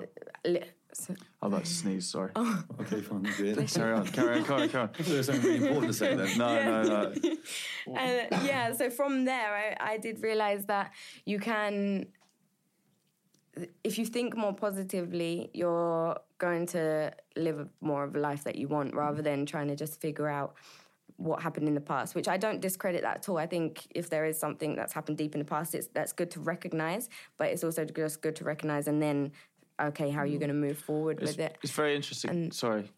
Li- so- I was about to sneeze. Sorry. Oh. Okay, fine. Good. Carry on. Carry on. Carry on. Carry on. There's something really important to say then. No, no, no. and yeah, so from there, I, I did realize that you can if you think more positively, you're going to live more of a life that you want rather than trying to just figure out what happened in the past, which I don't discredit that at all. I think if there is something that's happened deep in the past, it's that's good to recognize, but it's also just good to recognize and then okay, how are you going to move forward It's, with it? it's very interesting. And- Sorry.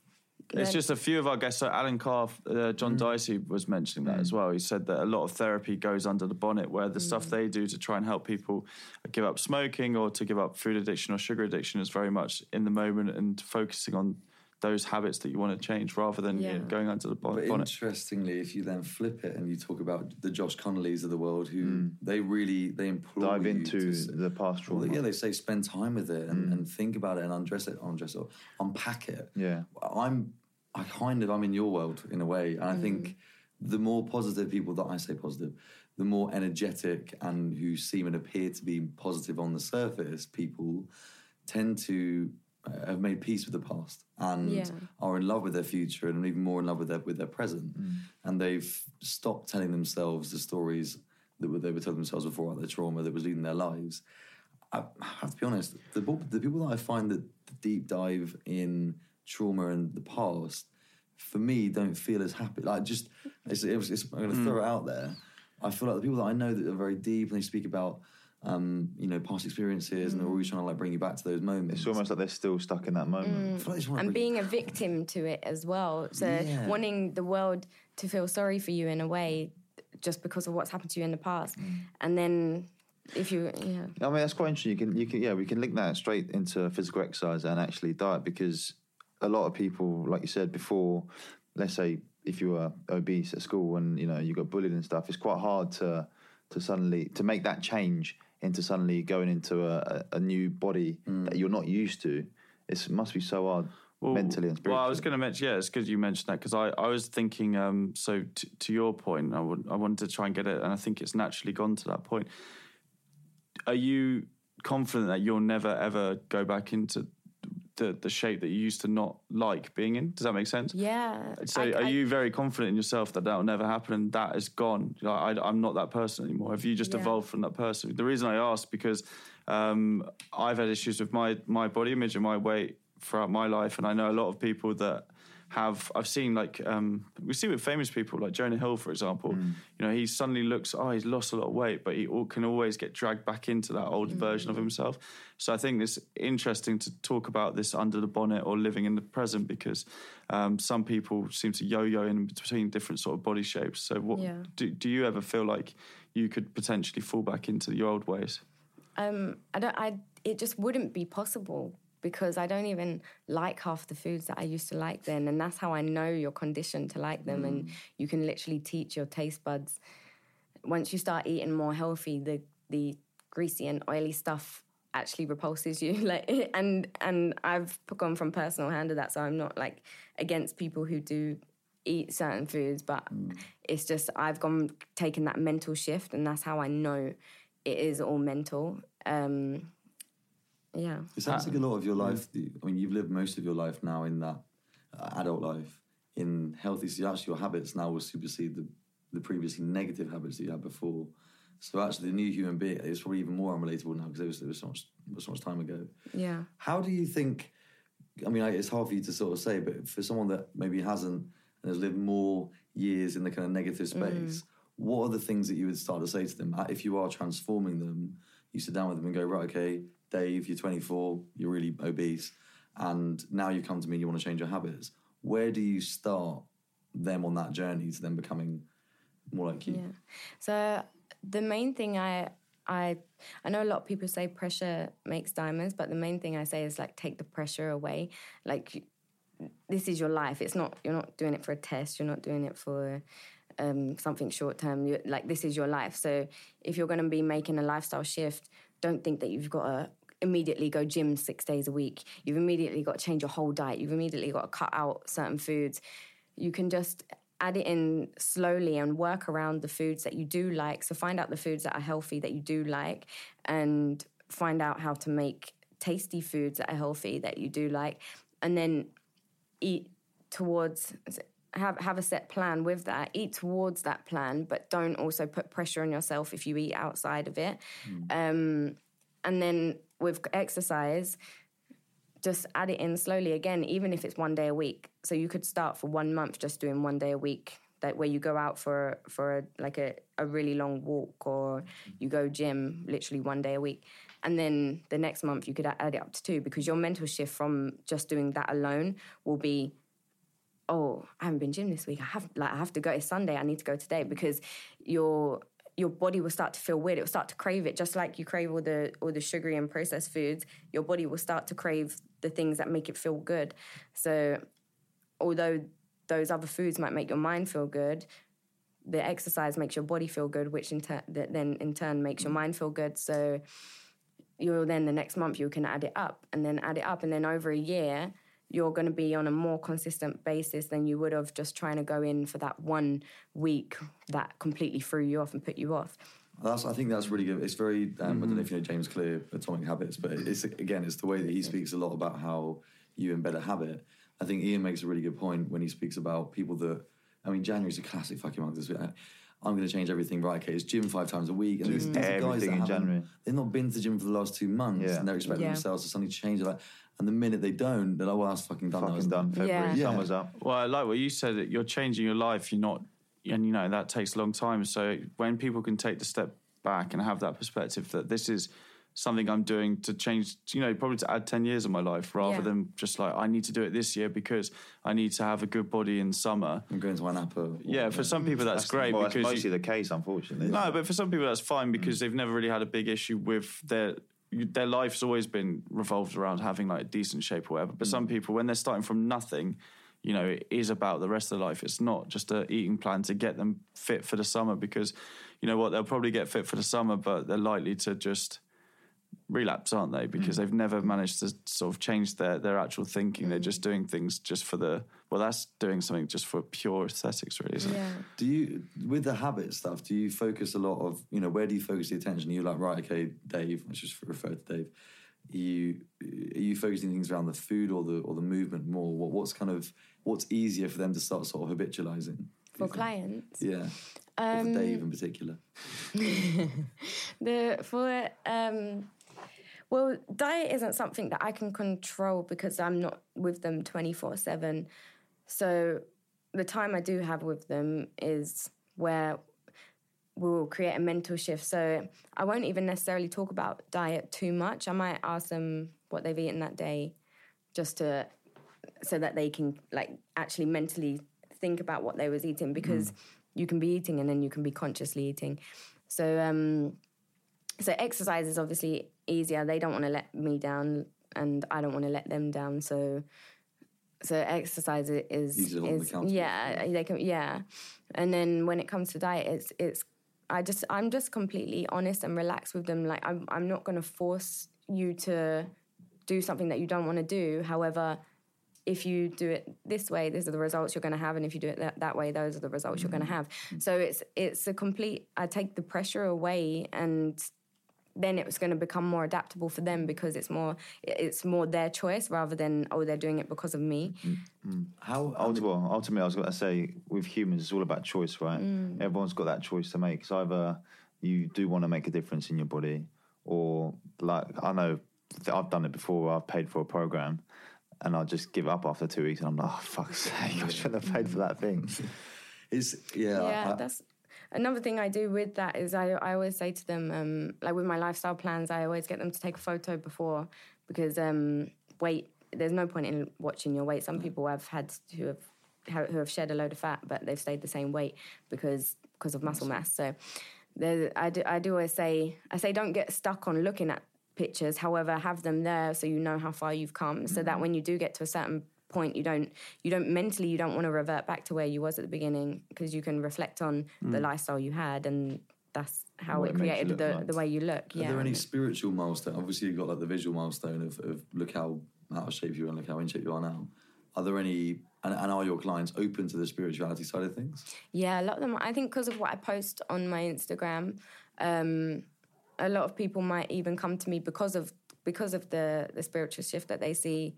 It's just a few of our guests. So Allen Carr, uh, John Mm. Dicey was mentioning that as well. He said that a lot of therapy goes under the bonnet, where the Mm. stuff they do to try and help people give up smoking or to give up food addiction or sugar addiction is very much in the moment and focusing on those habits that you want to change rather than you know, going under the bon- But interestingly, if you then flip it and you talk about the Josh Connollys of the world, who hmm. they really they implore Dive you into to the past trauma. Well, yeah, they say spend time with it and, hmm. and think about it and undress it, undress it, unpack it. Yeah. I'm, I kind of, I'm in your world in a way, and I think mm. the more positive people that I say positive, the more energetic and who seem and appear to be positive on the surface, people tend to have made peace with the past and Yeah. are in love with their future and even more in love with their with their present, mm. and they've stopped telling themselves the stories that they were telling themselves before about their trauma that was leading their lives. I have to be honest, the, the people that I find that the deep dive in trauma and the past, for me, don't feel as happy. Like, just, it's, it's, it's, I'm going to mm. throw it out there. I feel like the people that I know that are very deep and they speak about, um, you know, past experiences and they're always mm. trying to like bring you back to those moments. It's almost like they're still stuck in that moment. Mm. I feel like they just wanna and bring- being a victim to it as well. So Yeah. wanting the world to feel sorry for you in a way, just because of what's happened to you in the past, mm. and then if you yeah I mean, that's quite interesting. You can, you can, yeah, we can link that straight into physical exercise and actually diet because a lot of people, like you said before, let's say if you were obese at school and you know you got bullied and stuff, it's quite hard to to suddenly to make that change into suddenly going into a, a, new body that you're not used to. It's, it must be so hard mentally and spiritually. Well, I was going to mention, yeah, it's good you mentioned that because I, I was thinking, um, so t- to your point, I, would, I wanted to try and get it, and I think it's naturally gone to that point. Are you confident that you'll never ever go back into the, the shape that you used to not like being in? Does that make sense? yeah. So, I- are I- you very confident in yourself that that will never happen and that is gone? Like, I, am not that person anymore. Have you just Yeah. evolved from that person? The reason I ask because um, I've had issues with my my body image and my weight throughout my life, and I know a lot of people that have. I've seen like um, we see with famous people like Jonah Hill, for example. Mm. You know, he suddenly looks, oh, he's lost a lot of weight, but he al- can always get dragged back into that old version Mm. of himself. So I think it's interesting to talk about this under the bonnet or living in the present because um, some people seem to yo-yo in between different sort of body shapes. So what Yeah. do, do you ever feel like you could potentially fall back into your old ways? um, I don't. I it just wouldn't be possible because I don't even like half the foods that I used to like then, and that's how I know you're conditioned to like them, and you can literally teach your taste buds. Once you start eating more healthy, the the greasy and oily stuff actually repulses you. Like and and I've gone from personal hand to that so I'm not like against people who do eat certain foods but it's just I've gone taken that mental shift and that's how I know it is all mental. Um yeah It sounds like a lot of your life. I mean, you've lived most of your life now in that uh, adult life in healthy. So actually, your habits now will supersede the, the previously negative habits that you had before. So actually, the new human being is probably even more unrelatable now because it was, it was so much it was so much time ago. yeah How do you think? I mean, like, it's hard for you to sort of say, but for someone that maybe hasn't and has lived more years in the kind of negative space, what are the things that you would start to say to them Uh, if you are transforming them? You sit down with them and go, right, okay, Dave, you're 24, you're really obese, and now you come to me and you want to change your habits. Where do you start them on that journey to them becoming more like you? Yeah. So the main thing I I I know a lot of people say pressure makes diamonds, but the main thing I say is like take the pressure away. Like this is your life. It's not you're not doing it for a test. You're not doing it for um, something short term. Like this is your life. So if you're going to be making a lifestyle shift, don't think that you've got to immediately go gym six days a week. You've immediately got to change your whole diet. You've immediately got to cut out certain foods. You can just add it in slowly and work around the foods that you do like. So find out the foods that are healthy that you do like and find out how to make tasty foods that are healthy that you do like and then eat towards have have a set plan with that eat towards that plan but don't also put pressure on yourself if you eat outside of it um and then with exercise, just add it in slowly again, even if it's one day a week. So you could start for one month just doing one day a week. That where you go out for for a, like a, a really long walk or you go gym literally one day a week, and then the next month you could add it up to two because your mental shift from just doing that alone will be oh, I haven't been gym this week. I have like I have to go. It's Sunday. I need to go today because your your body will start to feel weird. It will start to crave it, just like you crave all the all the sugary and processed foods. Your body will start to crave the things that make it feel good. So, although those other foods might make your mind feel good, the exercise makes your body feel good, which in turn that then in turn makes your mm. mind feel good. So, you'll then the next month you can add it up and then add it up, and then over a year you're going to be on a more consistent basis than you would have just trying to go in for that one week that completely threw you off and put you off. That's, I think that's really good. It's very. Um, I don't know if you know James Clear, Atomic Habits, but it's again, it's the way that he speaks a lot about how you embed a habit. I think Ian makes a really good point when he speaks about people that. I mean, January's a classic fucking month. This week. I'm going to change everything. Right, okay, it's gym five times a week, and these, these are guys that in January. They've not been to the gym for the last two months, Yeah. and they're expecting Yeah. themselves to suddenly change it. Like, and the minute they don't, they're like, "Well, that's fucking done." now, Fucking isn't done. February, Yeah. summer's up. Well, I like what you said that you're changing your life. You're not, and you know that takes a long time. So when people can take the step back and have that perspective that this is something I'm doing to change, you know, probably to add ten years of my life, rather Yeah. than just like I need to do it this year because I need to have a good body in summer. I'm going to Anapa. Yeah, for some people that's, great well, that's because you- mostly the case, unfortunately. no, but for some people that's fine because mm. they've never really had a big issue with their their life's always been revolved around having like a decent shape or whatever. But some mm. people, when they're starting from nothing, you know, it is about the rest of their life. It's not just a eating plan to get them fit for the summer because, you know what, they'll probably get fit for the summer, but they're likely to just relapse, aren't they? Because hmm. they've never managed to sort of change their their actual thinking. They're hmm. just doing things just for the well, that's doing something just for pure aesthetics, really, isn't it? Yeah. Do you, with the habit stuff, do you focus a lot of, you know, where do you focus the attention? You're like, right, okay, Dave, let's just refer to Dave. Are you, are you focusing things around the food or the or the movement more? What, what's kind of, what's easier for them to start sort of habitualizing? For clients, Yeah. or for um, Dave in particular. the for um, well, diet isn't something that I can control because I'm not with them twenty four seven. So the time I do have with them is where we will create a mental shift. So I won't even necessarily talk about diet too much. I might ask them what they've eaten that day, just to so that they can like actually mentally think about what they was eating because you can be eating and then you can be consciously eating. So um so exercise is obviously easier. They don't want to let me down and I don't want to let them down. So so exercise is Easy to hold them is accountable. yeah, they can yeah. And then when it comes to diet it's it's I just I'm just completely honest and relaxed with them. Like I'm I'm not gonna force you to do something that you don't want to do. However, if you do it this way, these are the results you're going to have, and if you do it that, that way, those are the results you're going to mm-hmm. have. So it's it's a complete. I take the pressure away, and then it was going to become more adaptable for them because it's more it's more their choice rather than oh they're doing it because of me. Mm. Mm. How, Ultimately, well, ultimately, I was going to say, with humans, it's all about choice, right? Mm. Everyone's got that choice to make. So either you do want to make a difference in your body, or like I know I've done it before. Where I've paid for a program, and I just give up after two weeks, and I'm like, oh fuck's sake, I shouldn't have paid for that thing. is, yeah, yeah, I- that's another thing I do with that is I, I always say to them, um, like with my lifestyle plans, I always get them to take a photo before because um, weight. There's no point in watching your weight. Some people I've had who have ha- who have shed a load of fat, but they've stayed the same weight because because of muscle mass. So there, I do I do always say I say don't get stuck on looking at pictures. However, have them there so you know how far you've come, so that when you do get to a certain point you don't you don't mentally you don't want to revert back to where you was at the beginning because you can reflect on the lifestyle you had and that's how What it it makes you created the, like. the way you look Are yeah there any spiritual milestone? Obviously, you've got like the visual milestone of, of look how out of shape you are and look how in shape you are now. Are there any, and, and are your clients open to the spirituality side of things? Yeah, a lot of them. I think because of what I post on my Instagram, um, a lot of people might even come to me because of because of the the spiritual shift that they see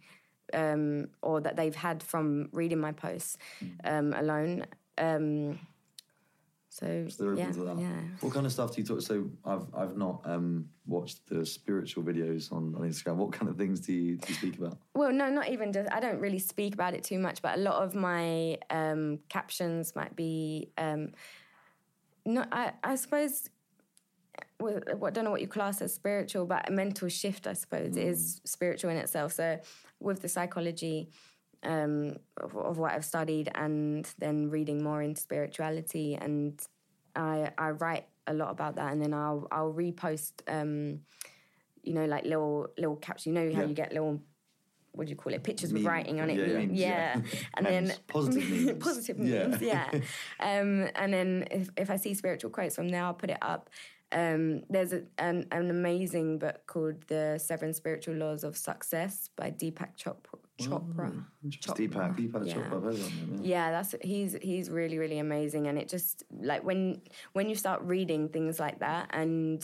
um, or that they've had from reading my posts um, alone. Um, So, So yeah, that. yeah. What kind of stuff do you talk? So I've I've not um, watched the spiritual videos on, on Instagram. What kind of things do you, do you speak about? Well, no, not even just. I don't really speak about it too much, but a lot of my um, captions might be. Um, no, I, I suppose. Well, I don't know what you class as spiritual, but a mental shift, I suppose, is spiritual in itself. So, with the psychology um, of, of what I've studied, and then reading more into spirituality, and I I write a lot about that, and then I'll I'll repost. Um, you know, like little little captions. You know how Yeah. you get little what do you call it? Pictures with writing on it. Yeah, memes, yeah. And then. Positive memes. positive Yeah. memes, yeah. Um, and then if, if I see spiritual quotes from there, I'll put it up. Um, there's a, an, an amazing book called The Seven Spiritual Laws of Success by Deepak Chop- Chopra. Deepak. Deepak Yeah. Chopra, I've heard of him, yeah. Yeah, that's he's he's really really amazing, and it just like when when you start reading things like that and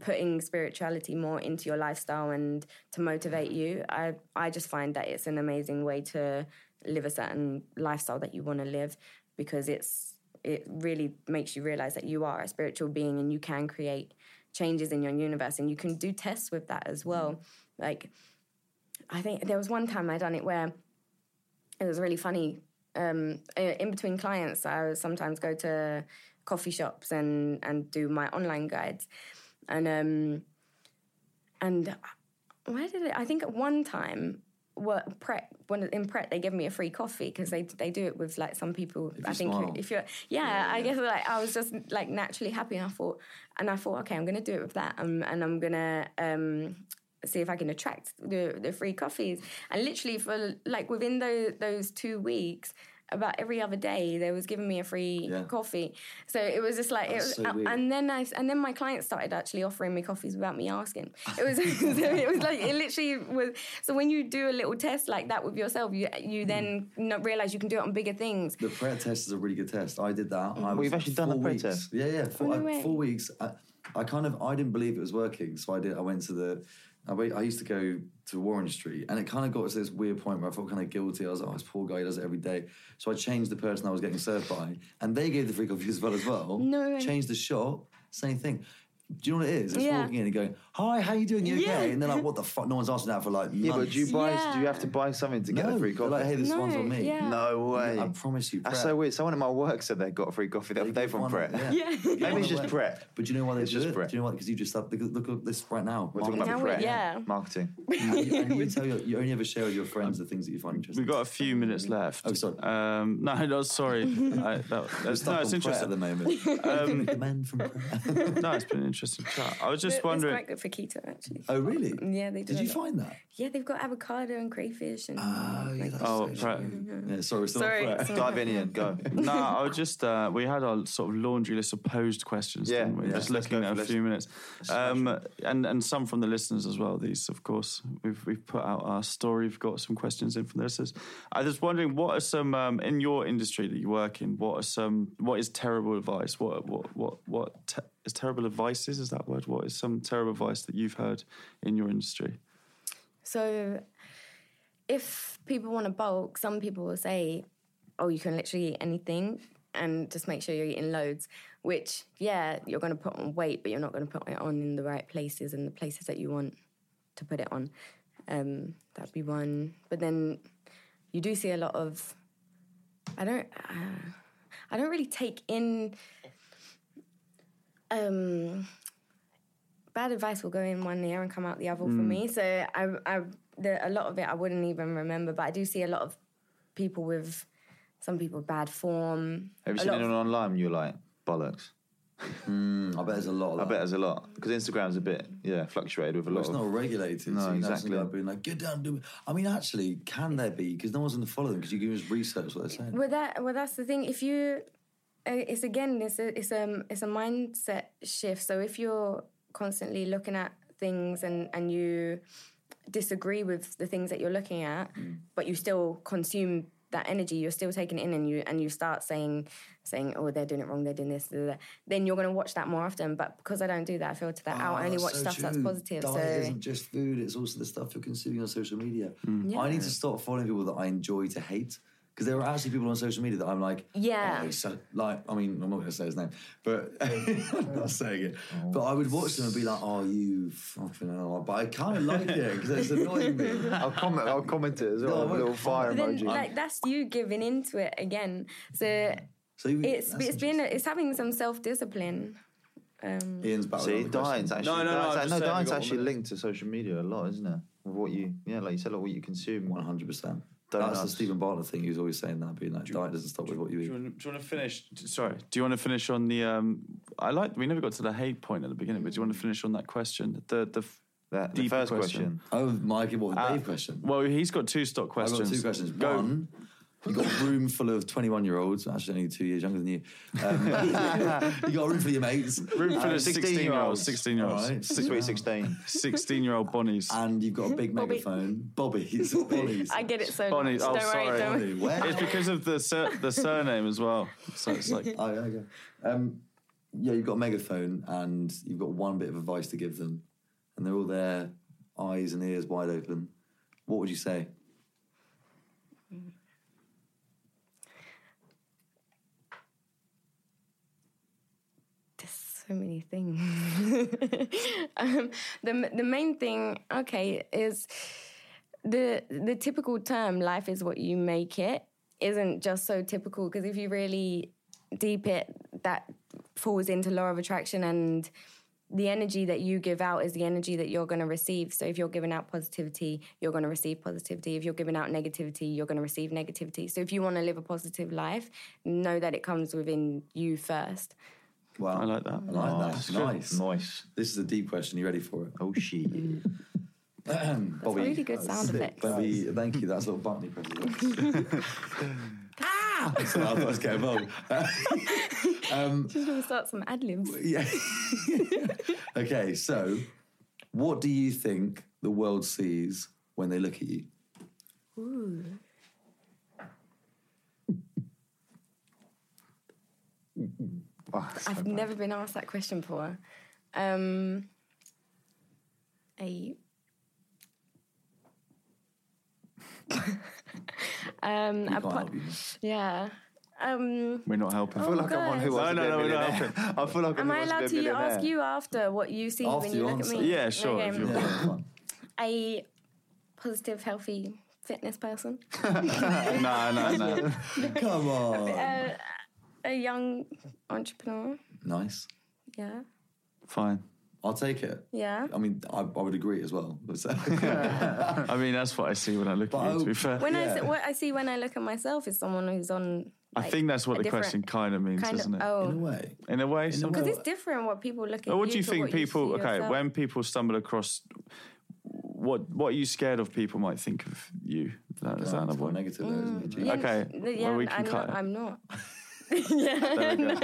putting spirituality more into your lifestyle and to motivate you, I I just find that it's an amazing way to live a certain lifestyle that you want to live because it's it really makes you realize that you are a spiritual being and you can create changes in your universe and you can do tests with that as well. Like I think there was one time I done it where it was really funny. Um, in between clients, I would sometimes go to coffee shops and and do my online guides, and um, and where did it? I think at one time, what Pret when in Pret they give me a free coffee because they they do it with like some people. If I think smile. if you're yeah, I guess like I was just like naturally happy, and I thought and I thought okay, I'm gonna do it with that, um, and I'm gonna. Um, see if I can attract the the free coffees. And literally for like within those those two weeks, about every other day, they was giving me a free Yeah. coffee. So it was just like it was, so weird. and then I and then my clients started actually offering me coffees without me asking. It was it was like it literally was. So when you do a little test like that with yourself, you you hmm. then not realize you can do it on bigger things. The prayer test is a really good test. I did that. I Well, was you've actually done four a prayer weeks. test? Yeah, yeah. Four, Oh, no I- uh, four weeks. I, I kind of I didn't believe it was working, so I did. I went to the. I, wait, I used to go to Warren Street, and it kind of got to this weird point where I felt kind of guilty. I was like, "Oh, this poor guy he does it every day." So I changed the person I was getting served by, and they gave the free coffee as well as well. No. Changed the shop, same thing. Do you know what it is? It's Yeah. walking in and going, "Hi, how you doing? You Yeah. okay?" And they're like, "What the fuck? No one's asking that for like months." Yeah, but do you buy? Yeah. Do you have to buy something to get no, a free they're coffee? like, "Hey, this No, one's on me." yeah. no way. I promise you. That's so weird. Someone at my work said they got a free coffee. They, they give from one- Pret. Yeah. Yeah. Give Maybe it's just away. Pret. But do you know why they It's do just it? Pret. Do you know why? Because you just have, look, look at this right now. We're talking about Now we- Pret. yeah. Marketing. and you, and you tell your, you only ever share with your friends the things that you find interesting. We've got a few minutes left. Oh, sorry. Um, no, no, sorry. I, that, We're that's, stuck no, it's interesting. at the moment. Um, the men from Pret. no, it's been an interesting chat. I was just It's wondering. quite good for keto actually. oh, really? Yeah, they do. Did you lot. find that? Yeah, they've got avocado and crayfish and. Oh, yeah, that's Oh, so Pret. Yeah, sorry, we're still Sorry, on sorry. Dive in, Ian. Go. no, I was just uh, we had our sort of laundry list of posed questions. Yeah, didn't we? yeah. just Let's looking go at for a this. few minutes, um, and and some from the listeners as well. These, of course, we've we've put out our story. We've got some questions in from the listeners. I was wondering, what are some um, in your industry that you work in? What are some? What is terrible advice? What what what what te- is terrible advice? Is is that word? What is some terrible advice that you've heard in your industry? So, if people want to bulk, some people will say, "Oh, you can literally eat anything, and just make sure you're eating loads." Which, yeah, you're going to put on weight, but you're not going to put it on in the right places and the places that you want to put it on. Um, that'd be one. But then you do see a lot of. I don't. Uh, I don't really take in. Um, bad advice will go in one ear and come out the other for me. So I, I, the, a lot of it I wouldn't even remember, but I do see a lot of people with some people with bad form. Have you seen lot anyone of- online? You're like bollocks. Mm, I bet there's a lot of I bet there's a lot because Instagram's a bit yeah fluctuated with a Well, lot it's of. not regulated. No, so you exactly. Like being like, get down, do it. I mean, actually, can there be? Because no one's going to follow them because you can just research what they're saying. Well, that well, that's the thing. If you, it's again, it's a it's a it's a mindset shift. So if you're constantly looking at things and and you disagree with the things that you're looking at, mm. but you still consume that energy, you're still taking it in, and you and you start saying saying, oh, they're doing it wrong, they're doing this, da, da. then you're going to watch that more often. But because I don't do that, I filter that out. I Oh, only ah, watch so stuff that's positive. Diet so isn't just food; it's also the stuff you're consuming on social media. Yeah. I need to stop following people that I enjoy to hate Because there are actually people on social media that I'm like, Yeah. oh, so, like, I mean, I'm not going to say his name, but I'm not saying it. But I would watch them and be like, oh, you fucking hell. But I kind of like it because it's annoying me. I'll comment. I'll comment it as well. No, a little wait. fire But then, emoji. like that's you giving into it again. So So you, it's that's it's been it's having some self discipline. Um, Ian's back. See, with another actually No, no, no, diet's, no, saying diet's we got actually linked to social media a lot, isn't it? With what you, yeah, like you said, like what you consume. 100%. That's the Steven Bartlett thing. He was always saying that, being like, diet doesn't stop with what you Do eat. you, want, do you want to finish? Sorry, do you want to finish on the? Um, I like. We never got to the hate point at the beginning, but do you want to finish on that question? The the. f- The, the first question. question. Oh, Mikey, what the uh, Dave question? Well, he's got two stock I've questions. got two questions. Go. One, you've got a room full of 21 year olds, actually only two years younger than you. Um, you got a room full of your mates. Room full and- of 16 year olds. 16-year-olds. 16 year olds. Alright. Sweet 16. 16 year old Bonnies. And you've got a big Bobbie. megaphone. Bobbie's. Bobbie's. I get it so Bonnie, much. oh, don't sorry. worry, don't worry. It's because of the sur- the surname as well. So it's like Oh, yeah, okay. Um, yeah, you've got a megaphone and you've got one bit of advice to give them. And they're all there, eyes and ears wide open. What would you say? There's so many things. um, the the main thing, okay, is the the typical term "life is what you make it" isn't just so typical because if you really deep it, that falls into law of attraction and the energy that you give out is the energy that you're going to receive. So if you're giving out positivity, you're going to receive positivity. If you're giving out negativity, you're going to receive negativity. So if you want to live a positive life, know that it comes within you first. Wow. I like that. I like Nice. that. Nice. Nice. This is a deep question. You ready for it? Oh, shit. Bobbie. really good sound sick. effects. Bobbie, thank you. That's a little button you press. ah! So I thought I was getting involved. Just going to start some ad libs. yeah. okay, so what do you think the world sees when they look at you? Oh, so I've bad. never been asked that question before. Um, a um, a po- yeah. Um, We're not helping. I feel like I'm one who wants No, to no, be a no, we're not millionaire. I feel like am I'm I allowed to ask you after what you see After when you you look answer. at me? Yeah, sure, if you- Yeah. A positive, healthy fitness person. no, no, no. Come on. Uh, a young entrepreneur. nice. Yeah. Fine. I'll take it. Yeah. I mean, I, I would agree as well. I mean, that's what I see when I look at you. To be fair, When I Yeah. see, what I see when I look at myself is someone who's on. I think that's what the question kind of means, kind doesn't of. it? Oh. in a Oh, way. In a way, a some- way. because it's different what people look at. But what do you think what you people? okay, yourself. when people stumble across, what what are you scared of? People might think of you. Is that another one? negative there, isn't it? Yeah, Okay, n- well, we can I'm, cut not, it. I'm not. There we go.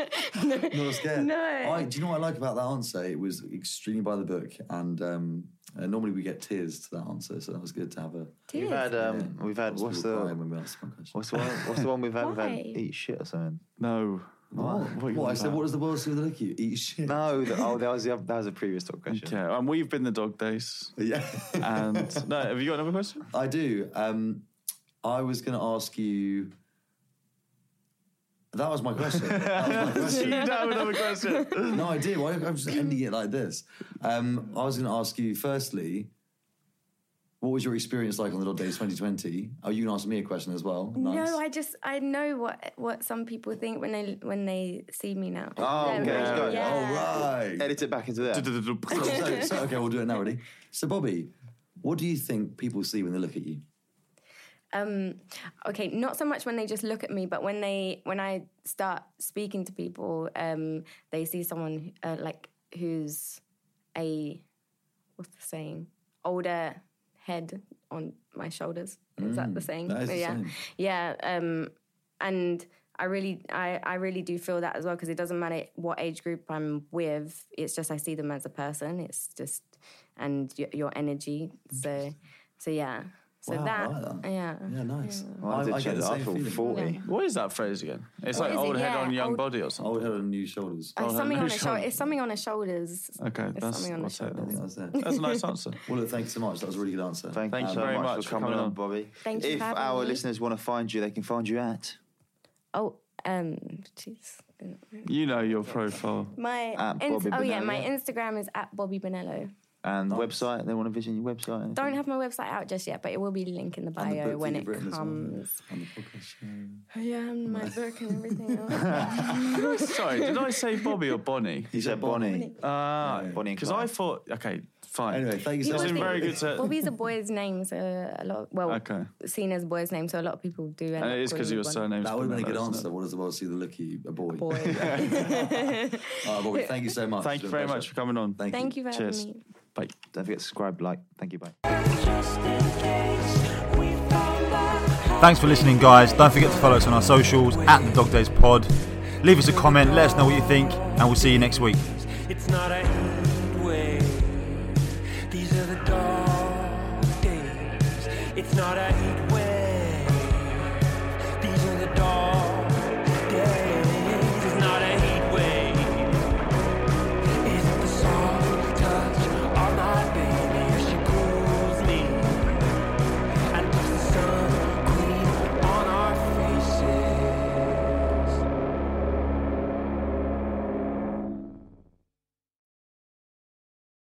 Not scared. No. I, do you know what I like about that answer? It was extremely by the book, and um, uh, normally we get tears to that answer, so that was good to have a. We've Tears. had, um, yeah, we've had, lots of what's people crying the, when we ask one question. what's the one, what's the one we've had? We've had Why? eat shit or something. No. What? What, are you What? on I said, about? what does the world see when they look at you? Eat shit. No, the, oh, that was the, oth- that was a previous talk question. Okay, and we've been the dog days. Yeah. And no, have you got another question? I do. Um, I was going to ask you. That was my question. That was my you question. don't have another question. no, I do. I, I'm just ending it like this. Um, I was going to ask you, firstly, what was your experience like on the Dog Days 2020? Oh, you can ask me a question as well. Nice. No, I just I know what what some people think when they when they see me now. Oh, They're okay, like, yeah. All right. Edit it back into there. So, so- so- okay, we'll do it now. Ready? So, Bobbie, what do you think people see when they look at you? Um, okay, not so much when they just look at me, but when they when I start speaking to people, um, they see someone uh, like who's a what's the saying older head on my shoulders. Is that the saying? Mm, that is the yeah, yeah. Um, and I really, I, I really do feel that as well because it doesn't matter what age group I'm with. It's just I see them as a person. It's just and your, your energy. So, so yeah. So Wow, I that, like that. yeah. Yeah, nice. Well, I, I, did I check get the that. I same thought 40. What is that phrase again? It's What like is it? old head Yeah, on young old- body or something. Old head on new shoulders. Oh, something no, on the sure. shoulder. It's something on the shoulders. Okay, It's that's something on the I'll I think shoulders. that's it. That's a nice answer. Well, look, thank you so much. That was a really good answer. Thank, Thank you you so very much, much for for coming, coming on, on. Bobbie. Thank you If our me. listeners want to find you, they can find you at Oh, um, jeez. You know your profile. My At Bobbie oh yeah, my. Instagram is at Bobbie Bonello. And Nice. website. They want to visit your website. anything? Don't have my website out just yet, but it will be linked in the And the bio when it you've written as well. comes. On the podcast show. Yeah, and my book and everything else. Sorry, did I say Bobbie or Bonnie? You said Bonnie. Ah, Bonnie and because I thought, okay, fine. Anyway, thank you so It's much. been very good to. Bobbie's a boy's name, so a lot. Well, Okay. seen as a boy's name, so a lot of people do. And it is because calling your me Bonnie. surname. That would have been a good answer. What does the world see the look at you? A boy. Boy. All right, Bobbie, thank you so much. Thank you been a very much for coming on. Thank, Thank you for having me. Bye. Don't forget to subscribe, like. Thank you, bye. Thanks for listening, guys. Don't forget to follow us on our socials at the Dog Days Pod. Leave us a comment, let us know what you think, and we'll see you next week. It's not a heat wave. These are the dark days. It's not a heat